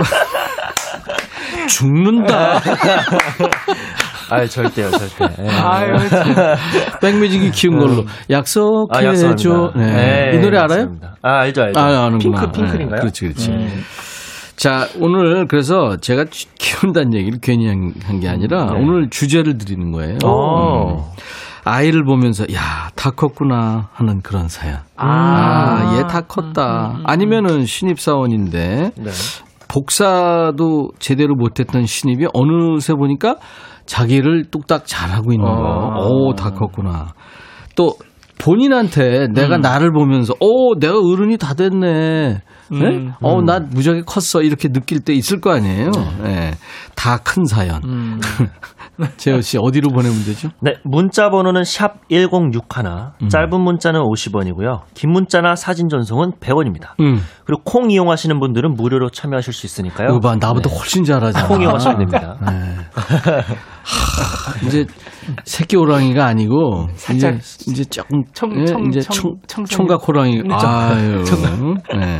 죽는다. 아, 절대요, 절대. 예. 아유 참. 백뮤직이 키운 걸로 약속해줘. 아. 네. 네, 이 노래 알아요? 맞습니다. 아, 알죠, 알죠. 아, 아는구나. 핑크, 핑클인가요? 네, 그렇지, 그렇지. 자, 오늘 그래서 제가 키- 키운다는 얘기를 괜히 한 게 아니라 네. 오늘 주제를 드리는 거예요. 오. 음. 아이를 보면서 야, 다 컸구나 하는 그런 사연. 아. 아, 얘 다 컸다. 아니면은 신입 사원인데 네. 복사도 제대로 못했던 신입이 어느새 보니까 자기를 뚝딱 잘하고 있는 거. 오, 다 컸구나. 또 본인한테 내가 나를 보면서 오, 내가 어른이 다 됐네. 네? 어, 나 무지하게 컸어. 이렇게 느낄 때 있을 거 아니에요. 네. 다 큰 사연. 재호 씨 어디로 보내면 되죠? 네, 문자 번호는 샵 1061. 짧은 문자는 50원이고요. 긴 문자나 사진 전송은 100원입니다. 음. 그리고 콩 이용하시는 분들은 무료로 참여하실 수 있으니까요. 봐, 나보다 네. 훨씬 잘하잖아. 콩 이용하시면 됩니다. 네. 하, 이제 새끼 호랑이가 아니고 살짝 이제, 이제 조금 청- 예, 청- 이제 청- 청, 청산이- 청각 호랑이 아유 네.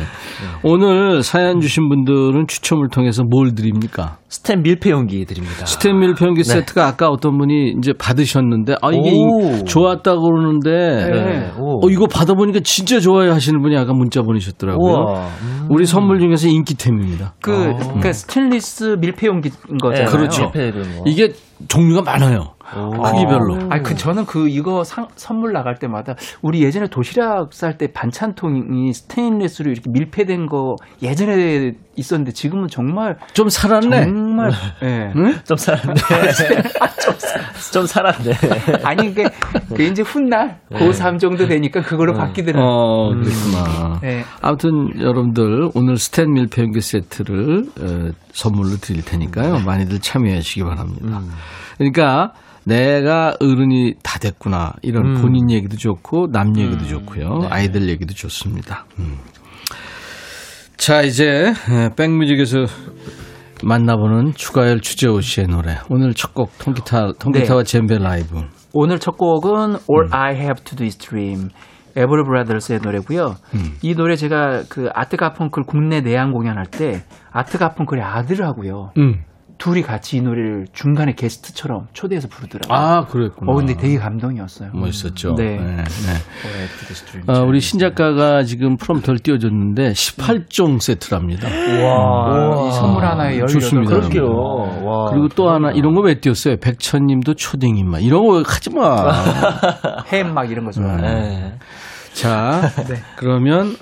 오늘 사연 주신 분들은 추첨을 통해서 뭘 드립니까? 스텐 밀폐 용기 드립니다. 스텐 밀폐용기 세트가 아까 어떤 분이 이제 받으셨는데 아 이게 오. 이- 좋았다고 그러는데 네. 오. 어 이거 받아보니까 진짜 좋아요 하시는 분이 아까 문자 보내셨더라고요. 우와. 음. 우리 선물 중에서 인기템입니다. 그, 그 스테인리스 밀폐용기인 거잖아요. 네, 그렇죠. 이게 종류가 많아요. 오. 크기별로. 아, 그 저는 그 이거 상- 선물 나갈 때마다 우리 예전에 도시락 쌀 때 반찬통이 스테인리스로 이렇게 밀폐된 거 예전에 있었는데 지금은 정말 좀 살았네. 정말 예. 좀 살았네. 좀 살았네. 아니 그, 그 이제 훗날 고3 정도 되니까 그걸로 바뀌더라고요. 어, 그렇구나. 네. 아무튼 여러분들 오늘 스탠 밀폐용기 세트를 어, 선물로 드릴 테니까요. 많이들 참여하시기 바랍니다. 그러니까 내가 어른이 다 됐구나 이런 본인 얘기도 좋고 남 얘기도 좋고요. 아이들 얘기도 좋습니다. 음. 자, 이제 에, 백뮤직에서 만나보는 추가열 추재호 씨의 노래. 오늘 첫 곡 통기타, 통기타와 젬베 라이브. 오늘 첫 곡은 All I Have to Do Is Dream. 에버리 브라더스의 노래고요. 이 노래 제가 그 아트 가펑클 국내 내한 공연할 때 아트 가펑클의 아들하고요. 음. 둘이 같이 이 노래를 중간에 게스트처럼 초대해서 부르더라고요. 아, 그랬구나. 어, 근데 되게 감동이었어요. 멋있었죠. 네. 네, 네. All I Have to Do Is Dream. 아, 우리 신 작가가 지금 프롬프터를 띄워줬는데 18종 세트랍니다. 와, 이 선물 하나에 18 좋습니다. 그럴게요. 와. 그리고 또 하나 이런 거 왜 띄웠어요? 백천님도 초딩인 말 이런 거 하지 마. 햄 막 이런 거 좋아해요. 네. 자, 그러면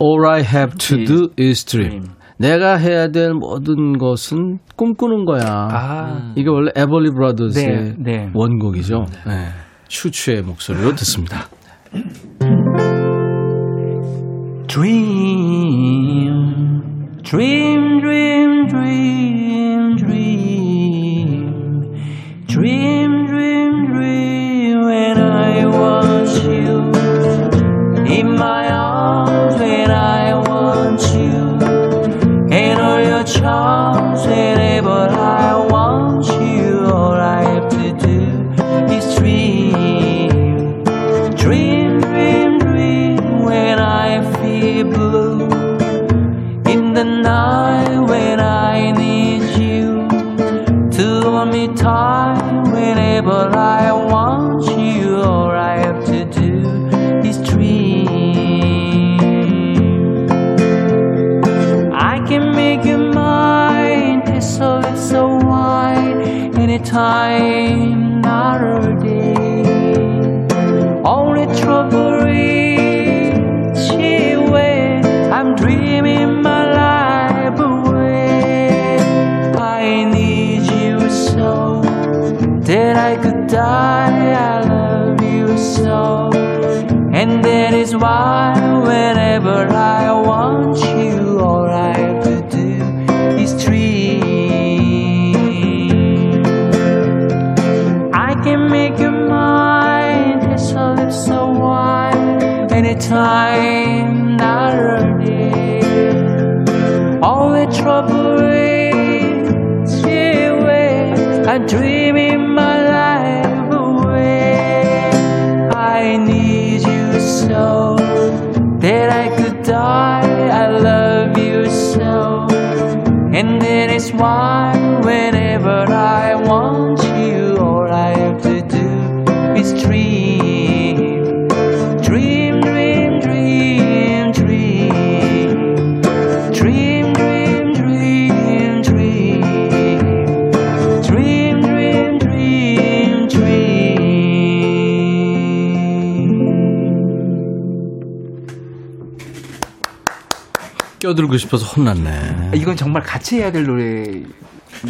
All I have to do is dream. 내가 해야 될 모든 것은 꿈꾸는 거야. 아, 이게 원래 에벌리 브라더스의 네, 네. 원곡이죠. 네. 추추의 목소리로 듣습니다. dream, dream, dream, dream, dream, dream, dream, dream. When I want the night when I need you. To hold me tight whenever I why whenever I want you, all I have to do is dream. I can make you mine. It's so, it's so wide. Anytime, not early. All the trouble is when I'm dreaming why 껴들고 싶어서 혼났네. 이건 정말 같이 해야 될 노래인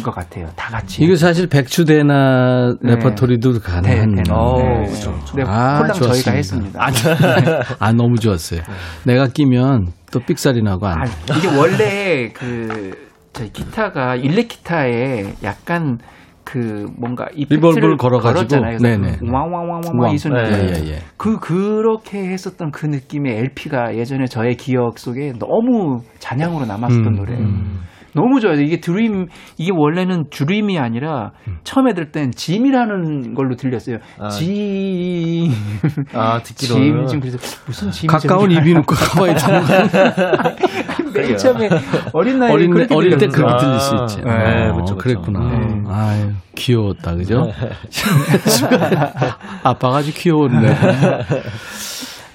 것 같아요. 다 같이. 이거 사실 백추대나 네. 레퍼토리도 가능한. 네, 네. 어, 네. 그쵸, 네, 아, 콜랑 저희가 좋았습니다. 했습니다. 아, 너무 좋았어요. 내가 끼면 또 삑살이 나고 안 아, 돼. 이게 원래 그 저희 기타가 일렉 기타에 약간 그 뭔가 이펙트를 걸어가지고. 네네. 왕왕왕왕왕 이 소리. 예, 예, 예. 그 그렇게 했었던 그 느낌의 LP가 예전에 저의 기억 속에 너무 잔향으로 남았었던 음, 노래예요. 너무 좋아요. 이게 드림 이게 원래는 드림이 아니라 음. 처음에 들을 땐 짐이라는 걸로 들렸어요. 아. 짐. 아, 듣기로는. 짐, 짐 그래서 무슨 짐이 가까운 놓고 가만히 있는 맨 처음에 어린 나이에 어린, 그렇게 어릴 때. 그렇게 들릴 수 아, 있지. 네, 어, 그쵸, 그쵸. 그랬구나. 네. 아유, 귀여웠다, 그죠? 아빠가 아주 귀여웠네.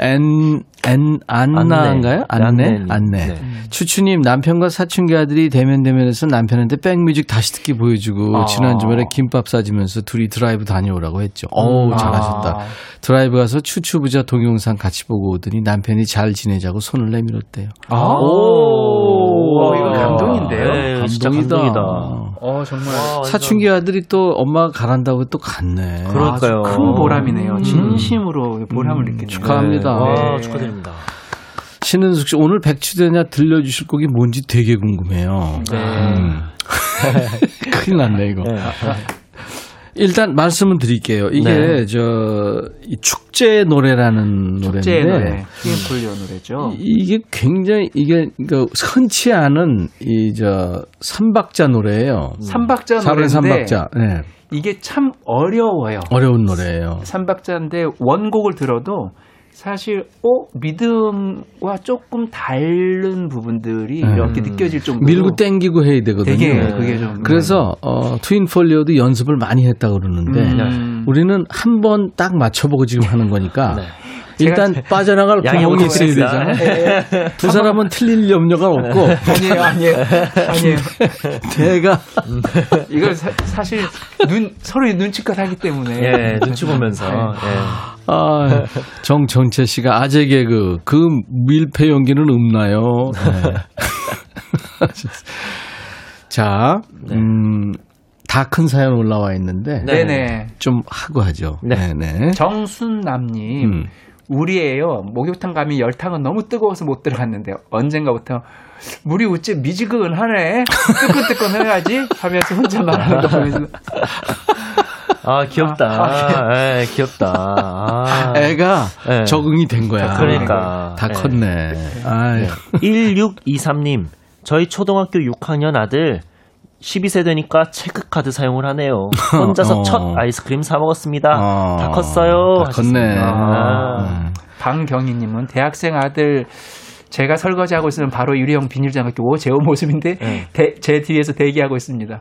엔, 엔, 안나인가요? 안내? 안내. 네. 추추님, 남편과 사춘기 아들이 데면데면해서 남편한테 백뮤직 다시 듣기 보여주고, 아. 지난 주말에 김밥 싸주면서 둘이 드라이브 다녀오라고 했죠. 어우, 잘하셨다. 아. 드라이브 가서 추추부자 동영상 같이 보고 오더니 남편이 잘 지내자고 손을 내밀었대요. 아. 오, 어, 이거 감동인데요? 네, 진짜 감동이다. 감동이다. 어 정말 와, 사춘기 아들이 또 엄마가 가란다고 또 갔네. 그러니까요. 아주 큰 보람이네요. 음. 진심으로 보람을 느끼네요. 축하합니다. 네. 와, 네. 축하드립니다. 신은숙 씨 오늘 백추대냐 들려주실 곡이 뭔지 되게 궁금해요. 네. 음. 큰일 났네 이거. 네. 일단 말씀을 드릴게요. 이게 네. 저이 축제 노래라는 축제 노래인데 노래, 퀸폴리오 노래죠. 이- 이게 굉장히 이게 그 흔치 않은 이 저 삼박자 노래예요. 삼박자 사른 노래인데 삼박자. 네. 이게 참 어려워요. 어려운 노래예요. 삼박자인데 원곡을 들어도 사실 어 믿음과 조금 다른 부분들이 음. 이렇게 느껴질 정도로 밀고 땡기고 해야 되거든요. 되게 그게 좀 그래서 어, 트윈 폴리오도 연습을 많이 했다 그러는데 음. 우리는 한 번 딱 맞춰보고 지금 하는 거니까 네. 일단 빠져나갈 구멍이 있어야. 되잖아요. 두 사람은 틀릴 염려가 없고 아니에요, 아니에요, 아니에요. 내가 이걸 사, 실 눈, 서로 눈치껏 하기 때문에. 예, 눈치 보면서. 네. 예. 아, 정정채 씨가 아재 개그 그 밀폐 연기는 없나요? 네. 자, 음, 다 큰 사연 올라와 있는데 네. 네네. 좀 하고 하죠. 네. 네. 정순남님, 음. 우리예요. 목욕탕 가면 열탕은 너무 뜨거워서 못 들어갔는데 언젠가부터 물이 우째 미지근하네. 뜨끈뜨끈 해야지 하면서 혼자 말하는 거 보면서 아, 귀엽다. 예, 귀엽다. 아. 애가 네. 적응이 된 거야. 그러니까. 다 네. 컸네. 아유. 1623님, 저희 초등학교 6학년 아들 12세 되니까 체크카드 사용을 하네요. 혼자서 어. 첫 아이스크림 사 먹었습니다. 어, 다 컸어요. 다 컸네. 아. 음. 방경희님은 대학생 아들 제가 설거지하고 있으면 바로 유리형 비닐장갑 끼고 제 모습인데 네. 대- 제 뒤에서 대기하고 있습니다.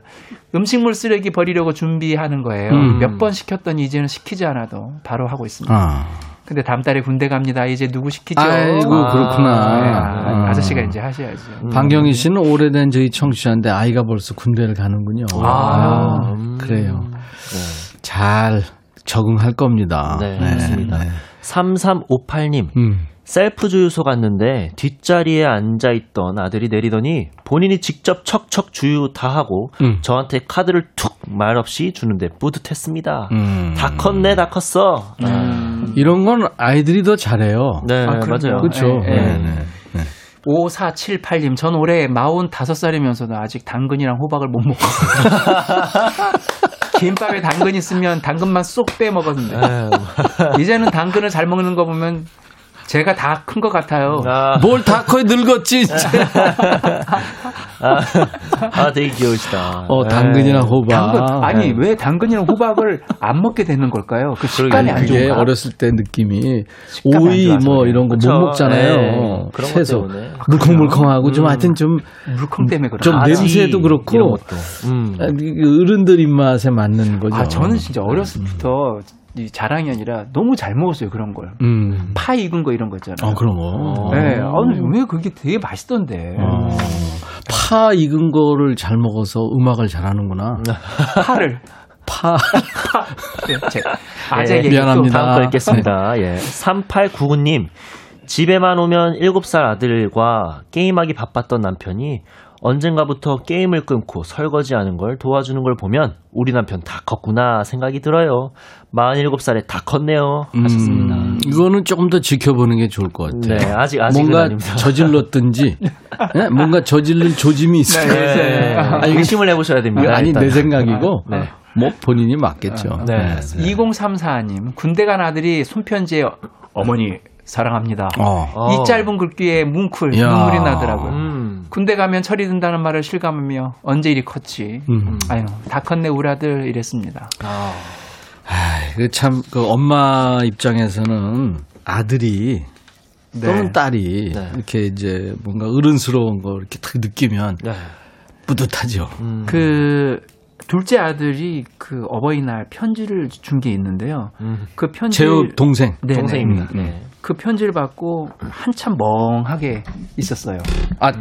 음식물 쓰레기 버리려고 준비하는 거예요. 음. 몇번 시켰더니 이제는 시키지 않아도 바로 하고 있습니다. 아. 근데 다음 달에 군대 갑니다. 이제 누구 시키죠? 아이고, 아, 그렇구나. 네, 아. 아, 저씨가 이제 하셔야죠. 음. 방경희 씨는 오래된 저희 청취자인데 아이가 벌써 군대를 가는군요. 아, 음. 그래요. 네. 잘 적응할 겁니다. 네, 맞습니다. 네. 3358님, 음. 셀프 주유소 갔는데 뒷자리에 앉아 있던 아들이 내리더니 본인이 직접 척척 주유 다 하고 음. 저한테 카드를 툭 말없이 주는데 뿌듯했습니다. 음. 다 컸네, 다 컸어. 음. 이런 건 아이들이 더 잘해요. 네, 아. 맞아요. 그렇죠. 네, 네. 네. 5478님, 전 올해 45살이면서도 아직 당근이랑 호박을 못 먹었어요. 김밥에 당근 있으면 당근만 쏙 빼 먹었는데. 에휴. 이제는 당근을 잘 먹는 거 보면 제가 다 큰 것 같아요. 아, 뭘다커 늙었지. 진짜. 아, 아, 되게 귀여우시다. 어, 당근이나 호박. 당근, 아니, 네. 왜 당근이랑 호박을 안 먹게 되는 걸까요? 그 식감이 안 그게 좋은가? 어렸을 때 느낌이 오이 뭐. 이런 거 못. 먹잖아요. 네, 그런 것 채소 때문에. 물컹물컹하고 좀 음. 하여튼 좀 물컹 때문에 그런 좀 거. 아지 냄새도 그렇고. 이런 것도. 음. 아, 그 어른들 입맛에 맞는 거죠. 아, 저는 진짜 어렸을 때부터 이 자랑이 아니라 너무 잘 먹었어요, 그런 걸. 음. 파 익은 거 이런 거 있잖아요. 어 그런 거. 네, 아니, 왜 그게 되게 맛있던데. 어. 파 익은 거를 잘 먹어서 음악을 잘하는구나. 파를. 파. 네, 제, 아재 예, 미안합니다. 다음 거 읽겠습니다. 예. 3899님. 집에만 오면 7살 아들과 게임하기 바빴던 남편이 언젠가부터 게임을 끊고 설거지하는 걸 도와주는 걸 보면 우리 남편 다 컸구나 생각이 들어요. 47살에 다 컸네요. 하셨습니다. 음, 이거는 조금 더 지켜보는 게 좋을 것 같아요. 네, 아직, 아직은 뭔가 아닙니다. 저질렀든지, 예? 뭔가 저질릴 조짐이 있어요. 네. 아니, 이거- 의심을 해보셔야 됩니다. 아니 일단. 내 생각이고, 네. 뭐 본인이 맞겠죠. 네. 2034님, 군대 간 아들이 손편지에 어머니 사랑합니다. 어. 어. 이 짧은 글귀에 뭉클 이야. 눈물이 나더라고요. 음. 군대 가면 철이 든다는 말을 실감하며 언제 이리 컸지. 음. 아유, 다 컸네 우리 아들 이랬습니다. 그 참, 그 엄마 입장에서는 아들이 또는 딸이 네. 이렇게 이제 뭔가 어른스러운 거 이렇게 딱 느끼면 네. 뿌듯하죠. 음. 그 둘째 아들이 그 어버이날 편지를 준 게 있는데요. 음. 그 편지 제 동생. 네, 동생입니다. 네. 네. 그 편지를 받고 한참 멍하게 있었어요. 아,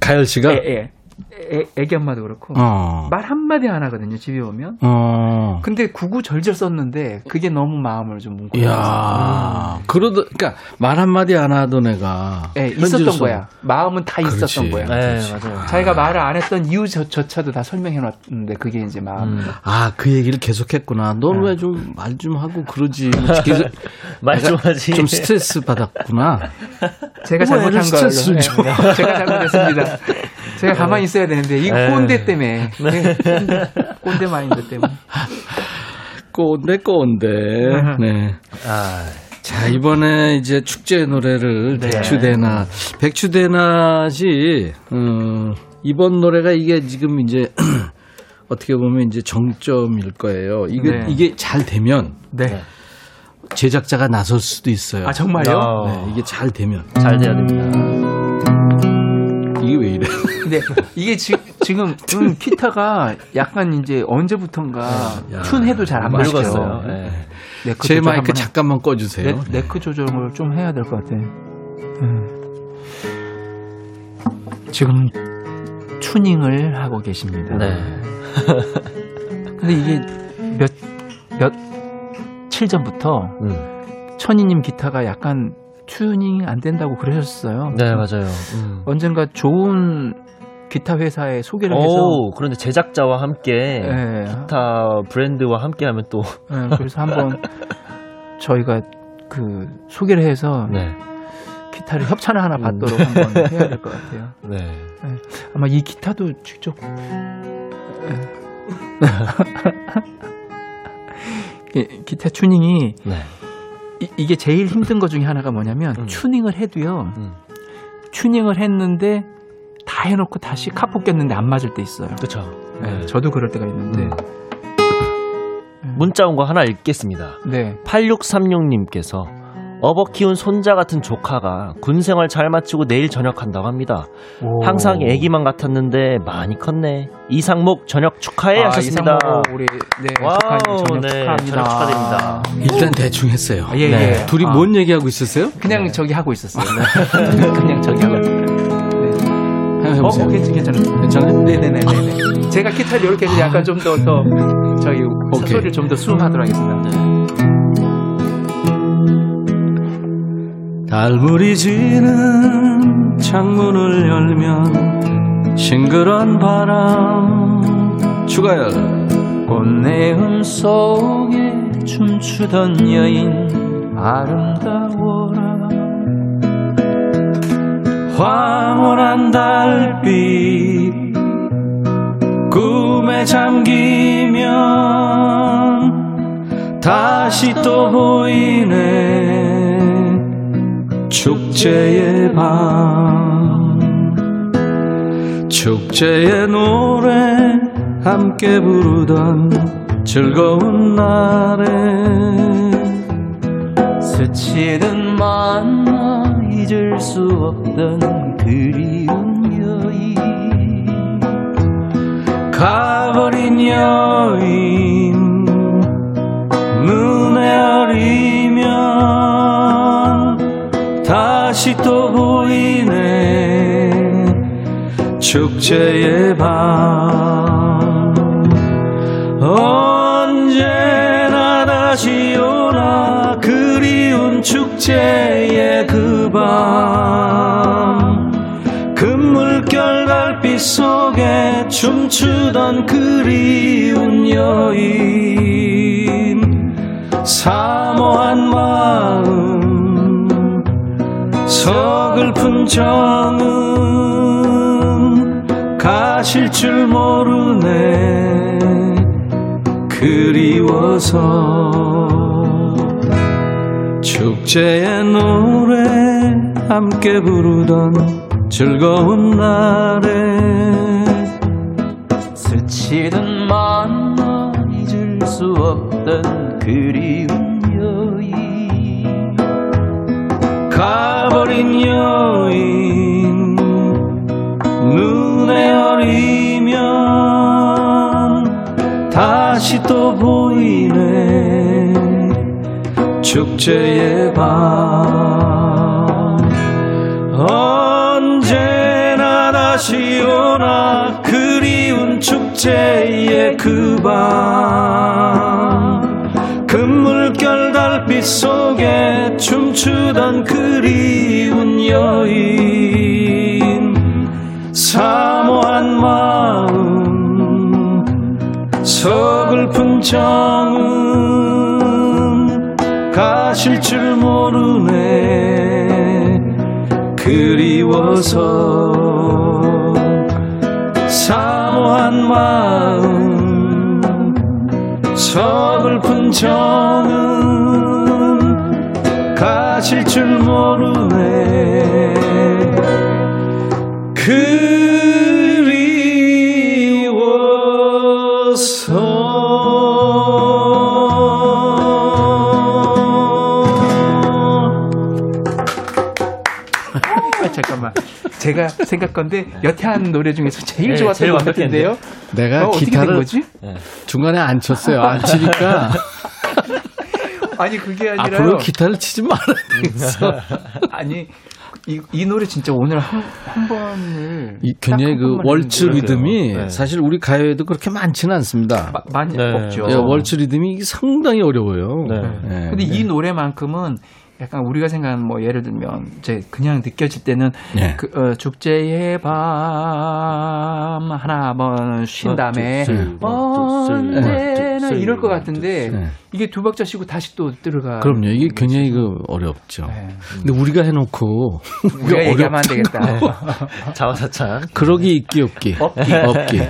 가열 씨가? 애, 애, 애, 애기 엄마도 그렇고 어. 말 한마디 안 하거든요. 집에 오면. 어. 근데 구구절절 썼는데 그게 너무 마음을 좀 뭉클했어요. 이야. 그러다, 그니까 말 한마디 안 하던 애가. 예, 편지를 있었던 써. 거야. 마음은 다 그렇지. 있었던 거야. 네, 맞아요. 자기가 말을 안 했던 이유조차도 다 설명해 놨는데 그게 이제 마음. 음. 아, 그 얘기를 계속 했구나. 넌 네. 왜좀말좀 하고 그러지. 말 좀 하지. 좀 스트레스 받았구나. 제가 왜 잘못한. 네, 제가 잘못했습니다. 제가 가만히 있어야 되는데 이 네. 꼰대 때문에 꼰대, 꼰대 마인드 때문에 꼰대 꼰대. 네. 아, 자, 이번에 이제 축제 노래를 네. 백추대나. 백추대나시, 어, 이번 노래가 이게 지금 이제 어떻게 보면 이제 정점일 거예요. 이게, 네. 이게 잘 되면 네. 제작자가 나설 수도 있어요. 아 정말요? 아, 네, 이게 잘 되면. 잘 돼야 됩니다. 근데 이게 지, 지금 음, 기타가 약간 이제 언제부턴가 야, 튠해도 잘 안 맞죠. 늙었어요. 네. 네크 제 마이크 잠깐만 꺼주세요. 네, 네크 조절을 좀 해야 될 것 같아. 음. 지금 튜닝을 하고 계십니다. 네. 근데 이게 몇, 며칠 전부터 음. 천이님 기타가 약간 튜닝 안 된다고 그러셨어요. 네, 맞아요. 음. 언젠가 좋은 기타 회사에 소개를 해서 오, 그런데 제작자와 함께 예, 기타 브랜드와 함께 하면 또 예, 그래서 한번 저희가 그 소개를 해서 네. 기타를 협찬을 하나 음. 받도록 한번 해야 될 것 같아요. 네. 아마 이 기타도 직접 예. 이- 기타 튜닝이 네. 이, 게 제일 힘든 것 중에 하나가 뭐냐면 음. 튜닝을 해도요. 음. 튜닝을 했는데 다 해놓고 다시 카포 꼈는데 안 맞을 때 있어요. 그렇죠. 네, 저도 그럴 때가 있는데. 음. 문자 온 거 하나 읽겠습니다. 네. 8636님께서 어버 키운 손자 같은 조카가 군 생활 잘 마치고 내일 전역한다고 합니다. 오. 항상 애기만 같았는데 많이 컸네. 이상목 전역 축하해 아, 하셨습니다. 우리 네, wow, 전역 네, 축하합니다. 전역 축하드립니다. 일단 대충 했어요. 아, 예, 네. 예. 둘이 아, 뭔 얘기하고 있었어요? 그냥 저기 하고 있었어요. 그냥 저기 하고. 네. 한번 어, 해보세요. 어, 괜찮, 괜찮아요. 괜찮아요? 네네네네. 제가 기타를 이렇게 해서 약간 좀 더, 더, 오케이. 소리를 좀 더 수음하도록 하겠습니다. 달무리 지는 창문을 열면 싱그런 바람 추가열 꽃내음 속에 춤추던 여인 아름다워라 황홀한 달빛 꿈에 잠기면 다시 또 보이네 축제의 밤. 축제의 노래 함께 부르던 즐거운 날에 스치듯 만나 잊을 수 없던 그리운 여인. 가버린 여인 눈에 어리면 다시 또 보이네. 축제의 밤. 언 축제의 그밤 금물결 달빛 속에 춤추던 그리운 여인 사모한 마음 서글픈 정은 가실 줄 모르네 그리워서 축제의 노래 함께 부르던 즐거운 날에 스치듯 만나 잊을 수 없던 그리운 여인. 가버린 여인 눈에 어리면 다시 또 보이네 축제의 밤. 언제나 다시 오나 그리운 축제의 그밤. 금물결 달빛 속에 춤추던 그리운 여인. 사모한 마음 서글픈 정 줄 모르네. 그리워서 사모한 마음 서글픈 정은 가실 줄 모르네. 그 제가 생각 건데 여태 한 노래 중에서 제일 네, 좋았던 제일 것 같은데요. 내가 어, 기타를 거지? 중간에 안 쳤어요. 안 치니까 아니 그게 아니라 앞으로 기타를 치지 말아야 되겠어. 아니 이, 이 노래 진짜 오늘 한, 한 번을 이 굉장히 그 월츠 리듬이 네. 사실 우리 가요에도 그렇게 많지는 않습니다. 마- 많이 네. 없죠. 예, 월츠 리듬이 상당히 어려워요. 네. 예, 근데 이 노래만큼은 약간 우리가 생각하는 뭐 예를 들면 제 그냥 느껴질 때는 네. 그 어, 죽제의 밤 하나 한번 쉰 어, 다음에 언제나 네. 어, 네. 이럴 것 같은데 네. 이게 두 박자 쉬고 다시 또 들어가. 그럼요. 이게 굉장히 그 어렵죠. 네. 근데 우리가 해놓고 우리가 얘기하면 안 되겠다. 자화사찬. 그러기 있기 없기. 없기. 없기.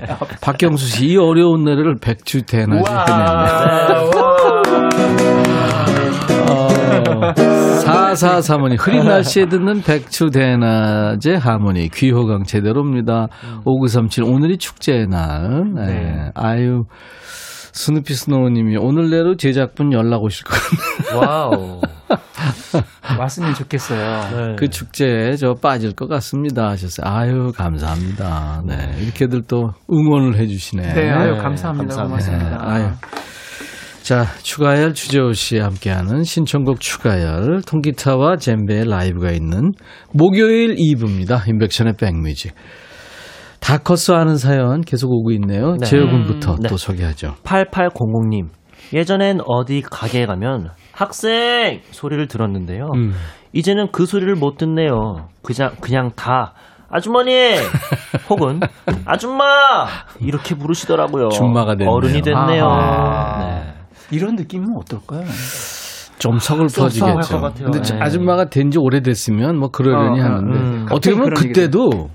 박경수 씨 이 어려운 노래를 백주 대낮에 끝냅니다. 어. 443호님, 흐린 날씨에 듣는 백주대낮의 하모니, 귀호강 제대로입니다. 음. 5937, 오늘이 축제의 날. 네. 네. 아유. 스누피 스노우님이 오늘 내로 제작분 연락 오실 겁니다. wow. 왔으면 좋겠어요. 그 네. 그 축제에 저 빠질 것 같습니다. 하셨어요. 아유, 감사합니다. 네. 이렇게들 또 응원을 해주시네. 네, 아유, 네, 감사합니다. 감사합니다. 고맙습니다. 네, 아유. 자, 추가열 주재호 씨와 함께하는 신청곡 추가열 통기타와 젬베의 라이브가 있는 목요일 2부입니다. 인백션의 백뮤직. 다커스 하는 사연 계속 오고 있네요. 네. 재호 군부터 네. 또 소개하죠. 8800님. 예전엔 어디 가게에 가면 학생 소리를 들었는데요. 음. 이제는 그 소리를 못 듣네요. 그냥 그냥 다 아주머니 혹은 아줌마 이렇게 부르시더라고요. 어른이 됐네요. 아하. 네. 이런 느낌은 어떨까요? 좀 서글퍼지겠죠. 근데 네. 아줌마가 된 지 오래됐으면 뭐 그러려니 어, 어, 하는데 음. 어떻게 보면 그때도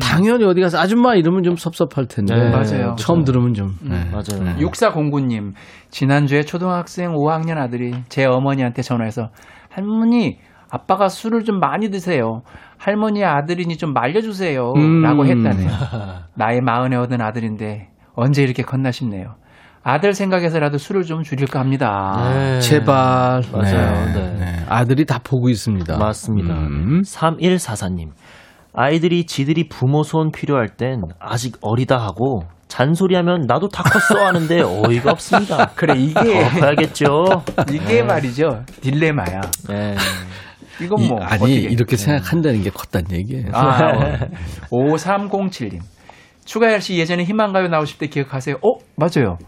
당연히 어디 가서 아줌마 이러면 좀 섭섭할 텐데 네, 맞아요. 처음 들으면 좀 네. 맞아요. 네. 6409님, 지난주에 초등학생 5학년 아들이 제 어머니한테 전화해서 할머니, 아빠가 술을 좀 많이 드세요. 할머니 아들이니 좀 말려주세요. 음. 라고 했다네요. 나이 마흔에 얻은 아들인데 언제 이렇게 컸나 싶네요. 아들 생각해서라도 술을 좀 줄일까 합니다. 네. 제발. 맞아요. 네. 네. 네. 아들이 다 보고 있습니다. 맞습니다. 음. 3144님. 아이들이 지들이 부모 소원 필요할 땐 아직 어리다 하고 잔소리하면 나도 다 컸어 하는데 어이가 없습니다. 그래, 이게, 더 커야겠죠. 이게 말이죠. 딜레마야. 네. 이건 이- 뭐. 아니 어떻게. 이렇게 생각한다는 게 컸다는 얘기예요. 아, 5307님. 추가열 씨 예전에 희망가요 나오실 때 기억하세요? 어, 맞아요.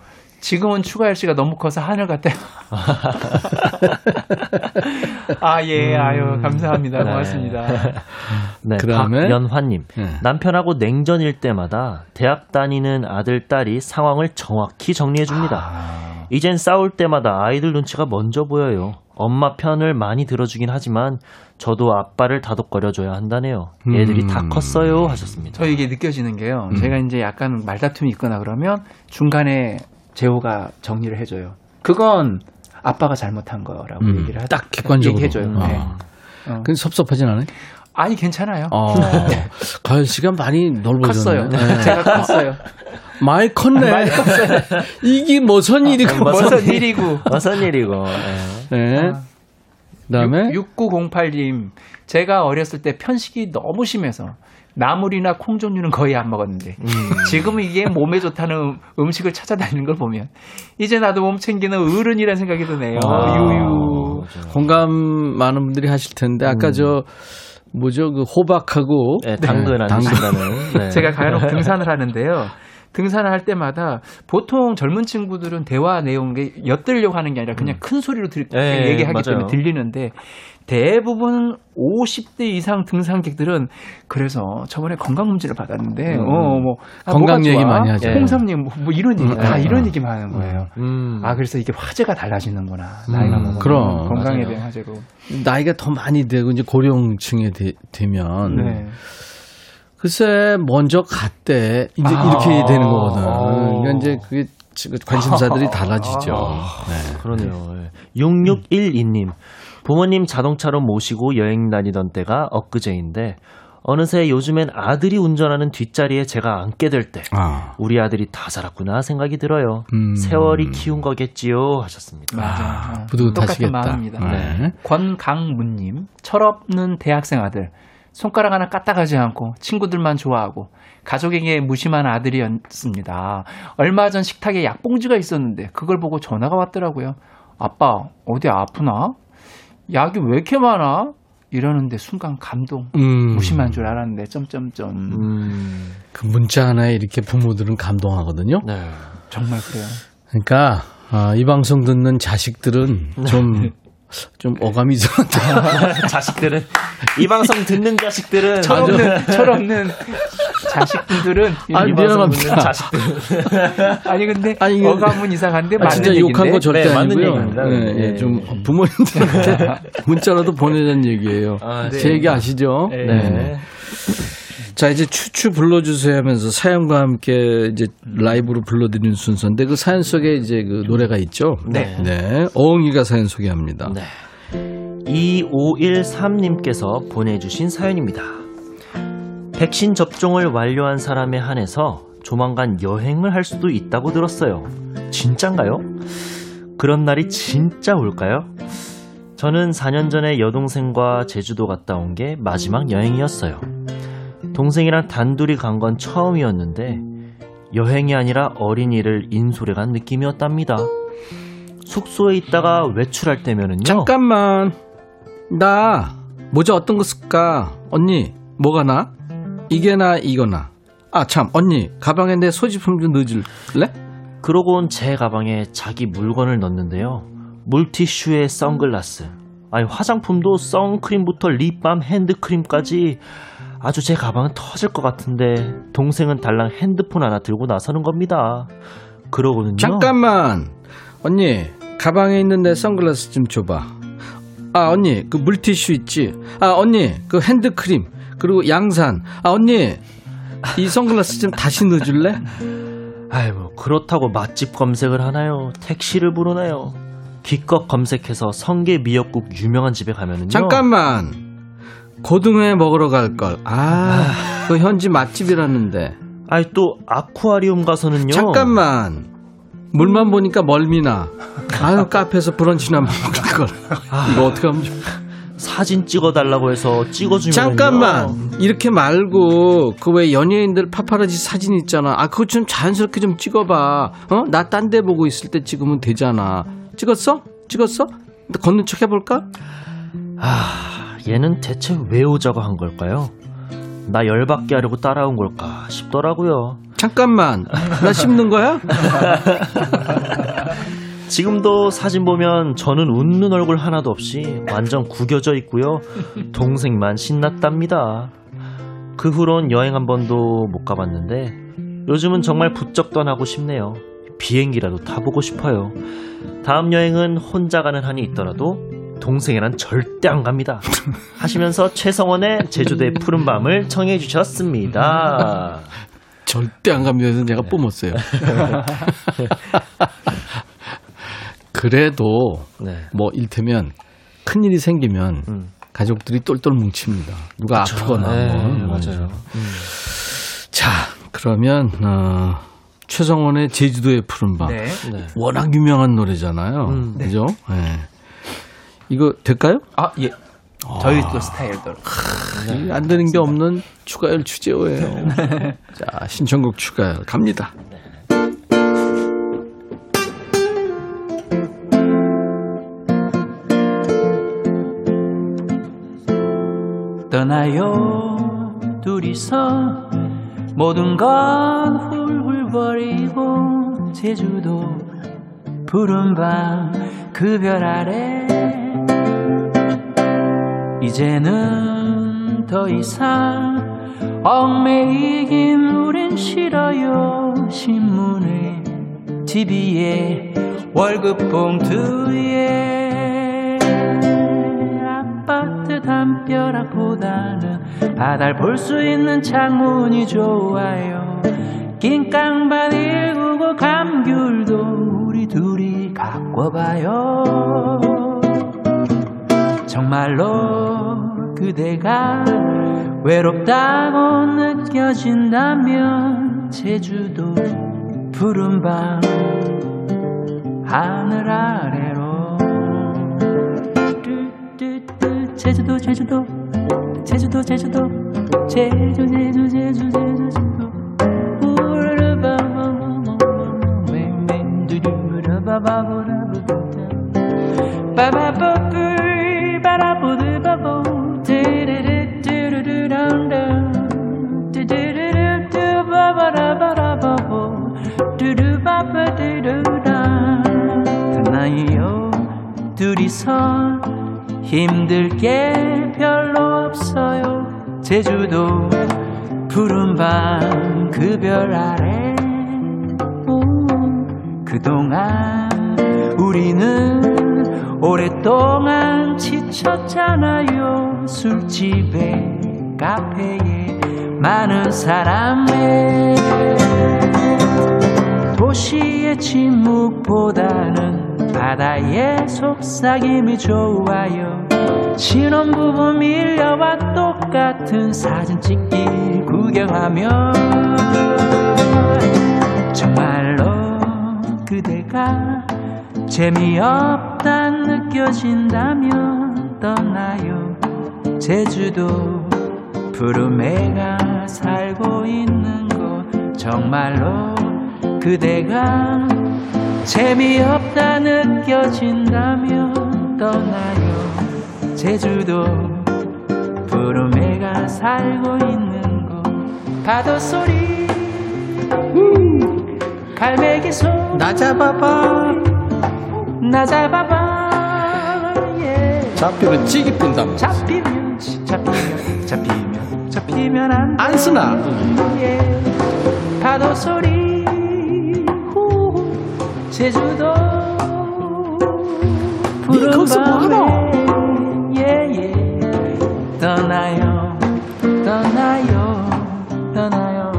지금은 추가열 씨가 너무 커서 하늘 같아요. 아, 예, 아유, 감사합니다. 네. 고맙습니다. 네, 그다음에? 박연화님. 네. 남편하고 냉전일 때마다 대학 다니는 아들, 딸이 상황을 정확히 정리해 줍니다. 아, 이젠 싸울 때마다 아이들 눈치가 먼저 보여요. 엄마 편을 많이 들어주긴 하지만 저도 아빠를 다독거려줘야 한다네요. 애들이 다 음. 컸어요 하셨습니다. 저 이게 느껴지는 게요. 음. 제가 이제 약간 말다툼이 있거나 그러면 중간에 재호가 정리를 해줘요. 그건 아빠가 잘못한 거라고 음, 얘기를 하, 딱 객관적으로. 얘기해줘요. 네. 아. 어. 근데 섭섭하진 않아요? 아니, 괜찮아요. 어. 가열 씨가 많이 넓어졌네. 컸어요. 제가 컸어요. 많이 컸네. 이게 무슨 일이고. 무슨 일이고. 무슨 일이고. 네. 네. 그다음에 6908님, 제가 어렸을 때 편식이 너무 심해서 나물이나 콩 종류는 거의 안 먹었는데 지금은 이게 몸에 좋다는 음식을 찾아다니는 걸 보면 이제 나도 몸 챙기는 어른이라는 생각이 드네요. 아. 유유. 공감 많은 분들이 하실 텐데 아까 저 뭐죠 그 호박하고 네, 당근 안 당근. 네. 제가 간혹 등산을 하는데요. 등산을 할 때마다 보통 젊은 친구들은 대화 내용에 엿들려고 하는 게 아니라 그냥 큰 소리로 들, 네, 얘기하기 맞아요. 때문에 들리는데 대부분 50대 이상 등산객들은 그래서 저번에 건강 문제를 받았는데 어뭐 건강 얘기 많이 하죠. 홍삼님 뭐, 뭐 이런 얘기 다 음, 이런 음. 얘기만 하는 거예요. 음. 아 그래서 이게 화제가 달라지는구나 나이가 음, 먹으면 그럼. 건강에 맞아요. 대한 화제로. 나이가 더 많이 되고 이제 고령층에 되, 면 네. 글쎄 먼저 갔대 이제 아. 이렇게 되는 거거든. 어. 그러니까 이제 그게 그 관심사들이 달라지죠. 네. 그러네요. 예. 6612님. 부모님 자동차로 모시고 여행 다니던 때가 엊그제인데 어느새 요즘엔 아들이 운전하는 뒷자리에 제가 앉게 될때 아, 우리 아들이 다 자랐구나 생각이 들어요. 음. 세월이 키운 거겠지요 하셨습니다. 맞아. 뿌듯하시겠다. 똑같은 마음입니다. 네. 권강문님, 철없는 대학생 아들. 손가락 하나 까딱하지 않고 친구들만 좋아하고 가족에게 무심한 아들이었습니다. 얼마 전 식탁에 약봉지가 있었는데 그걸 보고 전화가 왔더라고요. 아빠, 어디 아프나? 약이 왜 이렇게 많아? 이러는데 순간 감동. 음. 무심한 줄 알았는데 점점점. 음, 그 문자 하나에 이렇게 부모들은 감동하거든요. 네. 정말 그래요. 그러니까 아, 이 방송 듣는 자식들은 좀 좀 어감이 이상한데 자식들은 이 방송 듣는 자식들은 철없는 철없는 자식분들은 아, 이 미안합니다. 방송 듣는 자식들. 아니 근데 아니, 이게- 어감은 이상한데 아, 맞는 진짜 얘기인데. 욕한 거 절대 네, 맞는. 얘기입니다. 네, 네. 예, 좀 부모님들한테 문자라도 보내자는 얘기예요. 아, 네. 제 얘기 아시죠? 네. 자 이제 추추 불러주세요 하면서 사연과 함께 이제 라이브로 불러드리는 순서인데 그 사연 속에 이제 그 노래가 있죠. 네. 네. 어흥이가 사연 소개합니다. 네. 2513님께서 보내주신 사연입니다. 백신 접종을 완료한 사람에 한해서 조만간 여행을 할 수도 있다고 들었어요. 진짠가요? 그런 날이 진짜 올까요? 저는 4년 전에 여동생과 제주도 갔다 온 게 마지막 여행이었어요. 동생이랑 단둘이 간 건 처음이었는데 여행이 아니라 어린이를 인솔해 간 느낌이었답니다. 숙소에 있다가 외출할 때면은요. 잠깐만. 나 모자 어떤 거 쓸까? 언니 뭐가 나? 이게 나 이거나. 아 참 언니 가방에 내 소지품 좀 넣어줄래? 그러고 온제 가방에 자기 물건을 넣는데요. 물티슈에 선글라스. 아니 화장품도 선크림부터 립밤, 핸드크림까지 아주 제 가방은 터질 것 같은데 동생은 달랑 핸드폰 하나 들고 나서는 겁니다. 그러고는요. 잠깐만. 언니 가방에 있는 내 선글라스 좀 줘봐. 아 언니 그 물티슈 있지? 아 언니 그 핸드크림 그리고 양산. 아 언니 이 선글라스 좀 다시 넣어줄래? 아이고 그렇다고 맛집 검색을 하나요? 택시를 부르나요? 기껏 검색해서 성게 미역국 유명한 집에 가면은요. 잠깐만. 고등회 먹으러 갈 걸. 아, 그 현지 맛집이라는데. 아니 또 아쿠아리움 가서는요. 잠깐만. 물만 보니까 멀미나. 아유 카페에서 브런치나 먹을 걸. 이거 어떻게 하면 좋 사진 찍어달라고 해서 찍어주면 잠깐만. 이렇게 말고 그 왜 연예인들 파파라지 사진 있잖아. 아 그거 좀 자연스럽게 좀 찍어봐. 어? 나 딴 데 보고 있을 때 찍으면 되잖아. 찍었어? 찍었어? 걷는 척 해볼까? 아, 얘는 대체 왜 오자고 한 걸까요? 나 열받게 하려고 따라온 걸까 싶더라고요. 잠깐만. 나 씹는 거야? 지금도 사진 보면 저는 웃는 얼굴 하나도 없이 완전 구겨져 있고요. 동생만 신났답니다. 그 후론 여행 한 번도 못 가봤는데 요즘은 정말 부쩍 떠나고 싶네요. 비행기라도 타보고 싶어요. 다음 여행은 혼자 가는 한이 있더라도 동생이란 절대 안 갑니다. 하시면서 최성원의 제주도의 푸른 밤을 청해 주셨습니다. 절대 안 갑니다. 해서 제가 뿜었어요. 그래도 네. 뭐 일테면 큰 일이 생기면 음. 가족들이 똘똘 뭉칩니다. 누가 아프거나 네, 뭐. 맞아요. 자, 그러면 어, 최성원의 제주도의 푸른 밤. 네. 네. 워낙 유명한 노래잖아요. 음. 그죠? 네. 이거 될까요? 아 예. 저희 또 스타일대로. 이안 되는 게 없는 추가열 추제호예요. 자, 신청곡 추가열 갑니다. 떠나요 둘이서 모든 건 훌훌 버리고 제주도 푸른 밤 그 별 아래 이제는 더 이상 얽매이긴 우린 싫어요. 신문에 TV에 월급 봉투에. 아파트 담벼락보다는 바다를 볼 수 있는 창문이 좋아요. 긴 깡밭 일구고 감귤 바꿔봐요 정말로 그대가 외롭다고 느껴진다면 제주도 푸른 밤 하늘 아래로. 뚜뚜뚜 제주도 제주도. 제주도 제주도. 제주 제주 제주 제주 제주. 우르르바바바바바바 웬웬두루르바바바바바바 바바바부 바라보드바보 둘이서 힘들 게 별로 없어요. 제주도 푸른 밤 그 별 아래. 오, 그동안 우리는 오랫동안 지쳤잖아요. 술집에 카페에 많은 사람에 도시의 침묵보다는 바다의 속삭임이 좋아요. 신혼부부 밀려와 똑같은 사진 찍기 구경하며 정말로 그대가 재미없다 느껴진다면 떠나요. 제주도 푸르메가 살고 있는 곳 정말로 그대가 재미없다 느껴진다면 떠나요 제주도 푸르메가 살고 있는 곳 파도 소리 갈매기 소리 나 잡아봐. 나 잡아봐 예. 잡히면 찌기 뿐담. 잡히면 잡히면 잡히면 잡히면 안, 안 쓰나? 예. 파도 소리 후 제주도 푸른 밤에. 예예. 떠나요 떠나요 떠나요.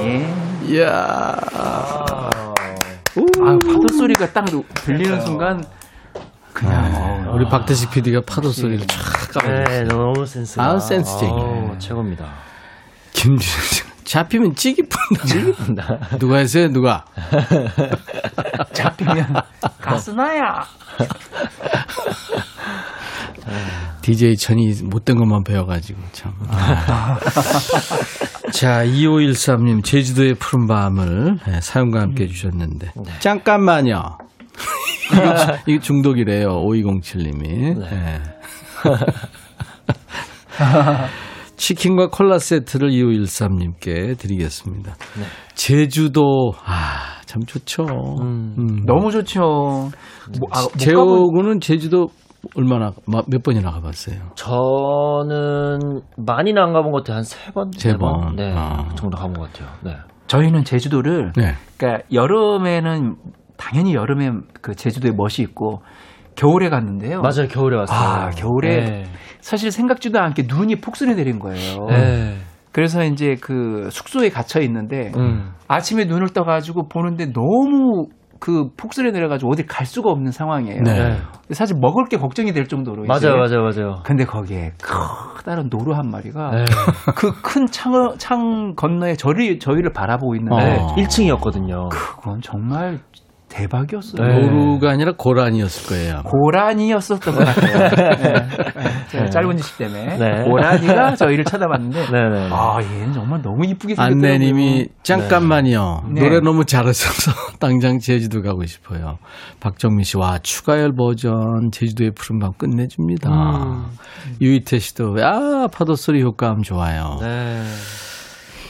예. 이야. 아, 파도 소리가 딱 들리는 순간 그냥 우리 박대식 PD가 파도 소리를 쫙 까고. 네, 너무 센스가. 아우, 센스쟁이. 아우, 최고입니다. 김준현 씨. 잡히면 찌기 뿐다. 누가 했어요? 누가? 잡히면 가스나야 DJ 천이 못된 것만 배워가지고 참. 자, 2513님 제주도의 푸른 밤을 네, 사연과 함께 해주셨는데 잠깐만요. 이거, 중독이래요. 5207님이. 네. 치킨과 콜라 세트를 2513님께 드리겠습니다. 제주도 아, 참 좋죠. 음. 너무 좋죠. 뭐, 아, 재호군은 제주도 얼마나 마- 몇 번이나 가봤어요? 저는 많이는 안 가본 것 같아요. 한 세 번? 세네 번. 네. 아. 그 정도 가본 것 같아요. 네. 저희는 제주도를 네. 그러니까 여름에는 당연히 여름에 그 제주도에 멋이 있고 겨울에 갔는데요. 맞아요. 겨울에 왔어요. 아, 겨울에 네. 사실 생각지도 않게 눈이 폭설이 내린 거예요. 네. 그래서 이제 그 숙소에 갇혀 있는데 음. 아침에 눈을 떠가지고 보는데 너무 그 폭설이 내려가지고 어디 갈 수가 없는 상황이에요. 네. 사실 먹을 게 걱정이 될 정도로. 맞아요, 맞아요, 맞아요. 근데 거기에 커다란 노루 한 마리가 네. 그큰 창, 창 건너에 저를, 저희를 바라보고 있는데 어. 1층이었거든요. 그건 정말 대박이었어요. 네. 노루가 아니라 고란이었을 거예요. 아마. 고라니였었던 것 같아요. 네. 네. 제가 짧은 지식 때문에 네. 고라니가 저희를 쳐다봤는데 네네. 아 얘는 정말 너무 이쁘게 생겼더라고요. 안내님이 잠깐만요. 네. 노래 너무 잘하셔서 당장 제주도 가고 싶어요. 박정민 씨, 와 추가열 버전 제주도의 푸른밤 끝내줍니다. 음. 유이태 씨도 야 파도 소리 효과음 좋아요. 네.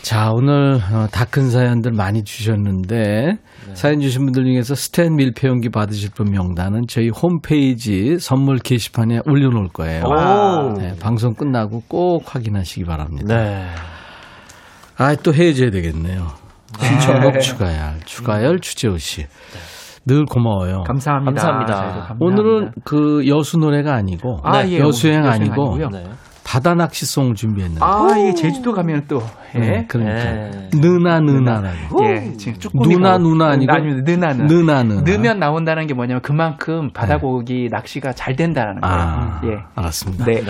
자 오늘 어, 다큰 사연들 많이 주셨는데 네. 사연 주신 분들 중에서 스탠 밀폐용기 받으실 분 명단은 저희 홈페이지 선물 게시판에 올려놓을 거예요. 오. 네, 방송 끝나고 꼭 확인하시기 바랍니다. 네. 아, 또 해줘야 되겠네요. 신청곡 추가열, 추가열 주재호 씨. 늘 고마워요. 감사합니다. 감사합니다. 감사합니다. 오늘은 그 여수 노래가 아니고 아, 네, 예, 여수행 여수행 아니고. 네. 바다 낚시송 준비했는데. 아, 이게 제주도 가면 또, 예. 네, 그러니까. 네. 느나 느나라고. 예, 지금 쭈꾸미 누나 누나 아니고 아닙니다. 느나 느 느나 느나. 넣으면 나온다는 게 뭐냐면 그만큼 바다고기 낚시가 잘 된다는 거예요. 아, 예. 알았습니다. 네.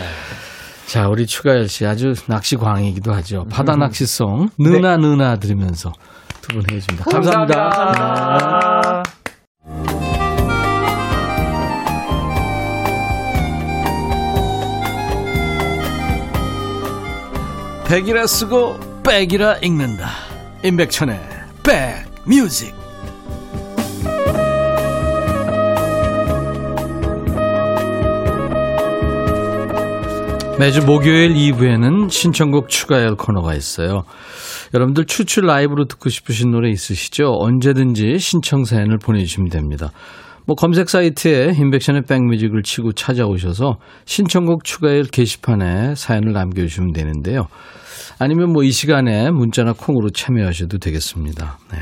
자, 우리 추가열 씨 아주 낚시 광이기도 하죠. 음. 바다 낚시송 느나 느나 들으면서 두 분 해줍니다. 감사합니다. 감사합니다. 백이라 쓰고 백이라 읽는다. 임백천의 백뮤직. 매주 목요일 2부에는 신청곡 추가열 코너가 있어요. 여러분들 추출 라이브로 듣고 싶으신 노래 있으시죠? 언제든지 신청 사연을 보내주시면 됩니다. 뭐 검색 사이트에 인백션의 백뮤직을 치고 찾아오셔서 신청곡 추가열 게시판에 사연을 남겨주시면 되는데요. 아니면 뭐 이 시간에 문자나 콩으로 참여하셔도 되겠습니다. 네.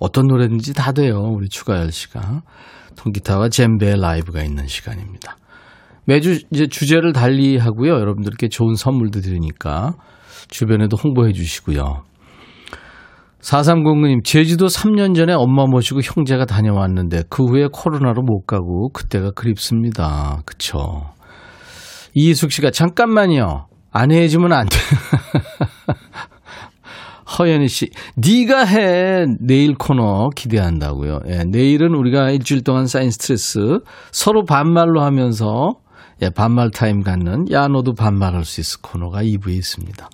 어떤 노래든지 다 돼요. 우리 추가열 씨가. 통기타와 젬베 라이브가 있는 시간입니다. 매주 이제 주제를 달리 하고요. 여러분들께 좋은 선물도 드리니까 주변에도 홍보해 주시고요. 4309님, 제주도 3년 전에 엄마 모시고 형제가 다녀왔는데 그 후에 코로나로 못 가고 그때가 그립습니다. 그쵸. 이희숙 씨가 잠깐만요. 안 해주면 안 돼. 허연희 씨, 네가 해 내일 코너 기대한다고요. 예, 내일은 우리가 일주일 동안 쌓인 스트레스 서로 반말로 하면서 예, 반말 타임 갖는 야 너도 반말할 수 있을 코너가 2부에 있습니다.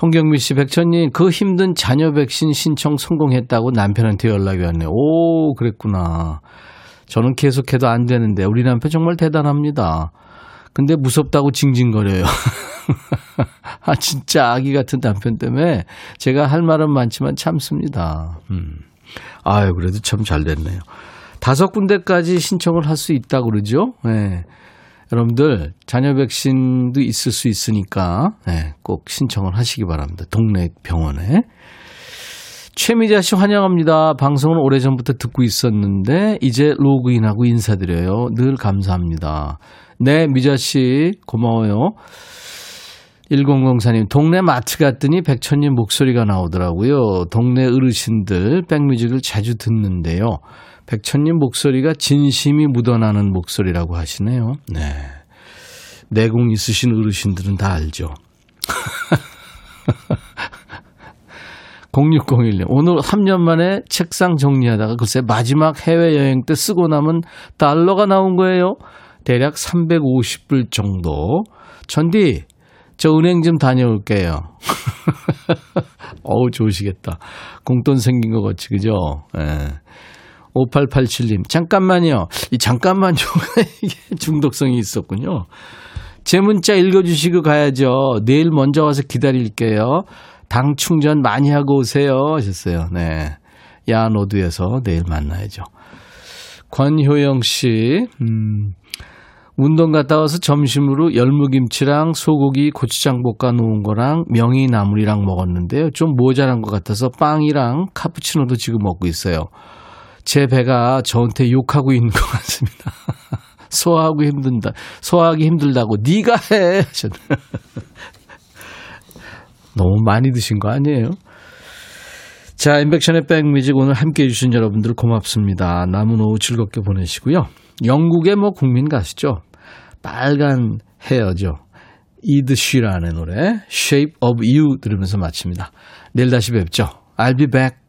홍경미 씨, 백천님 그 힘든 자녀 백신 신청 성공했다고 남편한테 연락이 왔네요. 오, 그랬구나. 저는 계속해도 안 되는데 우리 남편 정말 대단합니다. 근데 무섭다고 징징거려요. 아, 진짜 아기 같은 남편 때문에 제가 할 말은 많지만 참습니다. 음. 아유, 그래도 참 잘 됐네요. 다섯 군데까지 신청을 할 수 있다고 그러죠? 네. 여러분들, 자녀 백신도 있을 수 있으니까, 네, 꼭 신청을 하시기 바랍니다. 동네 병원에. 최미자 씨 환영합니다. 방송은 오래전부터 듣고 있었는데, 이제 로그인하고 인사드려요. 늘 감사합니다. 네, 미자 씨, 고마워요. 1004님, 동네 마트 갔더니 백천님 목소리가 나오더라고요. 동네 어르신들 백뮤직을 자주 듣는데요. 백천님 목소리가 진심이 묻어나는 목소리라고 하시네요. 네. 내공 있으신 어르신들은 다 알죠. 0601님, 오늘 3년 만에 책상 정리하다가 글쎄 마지막 해외여행 때 쓰고 남은 달러가 나온 거예요. 대략 350불 정도. 전디, 저 은행 좀 다녀올게요. 어우, 좋으시겠다. 공돈 생긴 것 같이, 그죠? 예. 5887님, 잠깐만요. 이 잠깐만요가 이게 중독성이 있었군요. 제 문자 읽어주시고 가야죠. 내일 먼저 와서 기다릴게요. 당 충전 많이 하고 오세요. 하셨어요. 네. 야노드에서 내일 만나야죠. 권효영 씨, 음, 운동 갔다 와서 점심으로 열무김치랑 소고기 고추장 볶아 놓은 거랑 명이나물이랑 먹었는데요. 좀 모자란 것 같아서 빵이랑 카푸치노도 지금 먹고 있어요. 제 배가 저한테 욕하고 있는 것 같습니다. 소화하고 힘든다. 소화하기 힘들다고 네가 해. 너무 많이 드신 거 아니에요? 자, 인백션의 백뮤직 오늘 함께 해주신 여러분들 고맙습니다. 남은 오후 즐겁게 보내시고요. 영국의 뭐 국민 가시죠. 빨간 헤어죠. 이드 쉬라는 노래 Shape of You 들으면서 마칩니다. 내일 다시 뵙죠. I'll be back.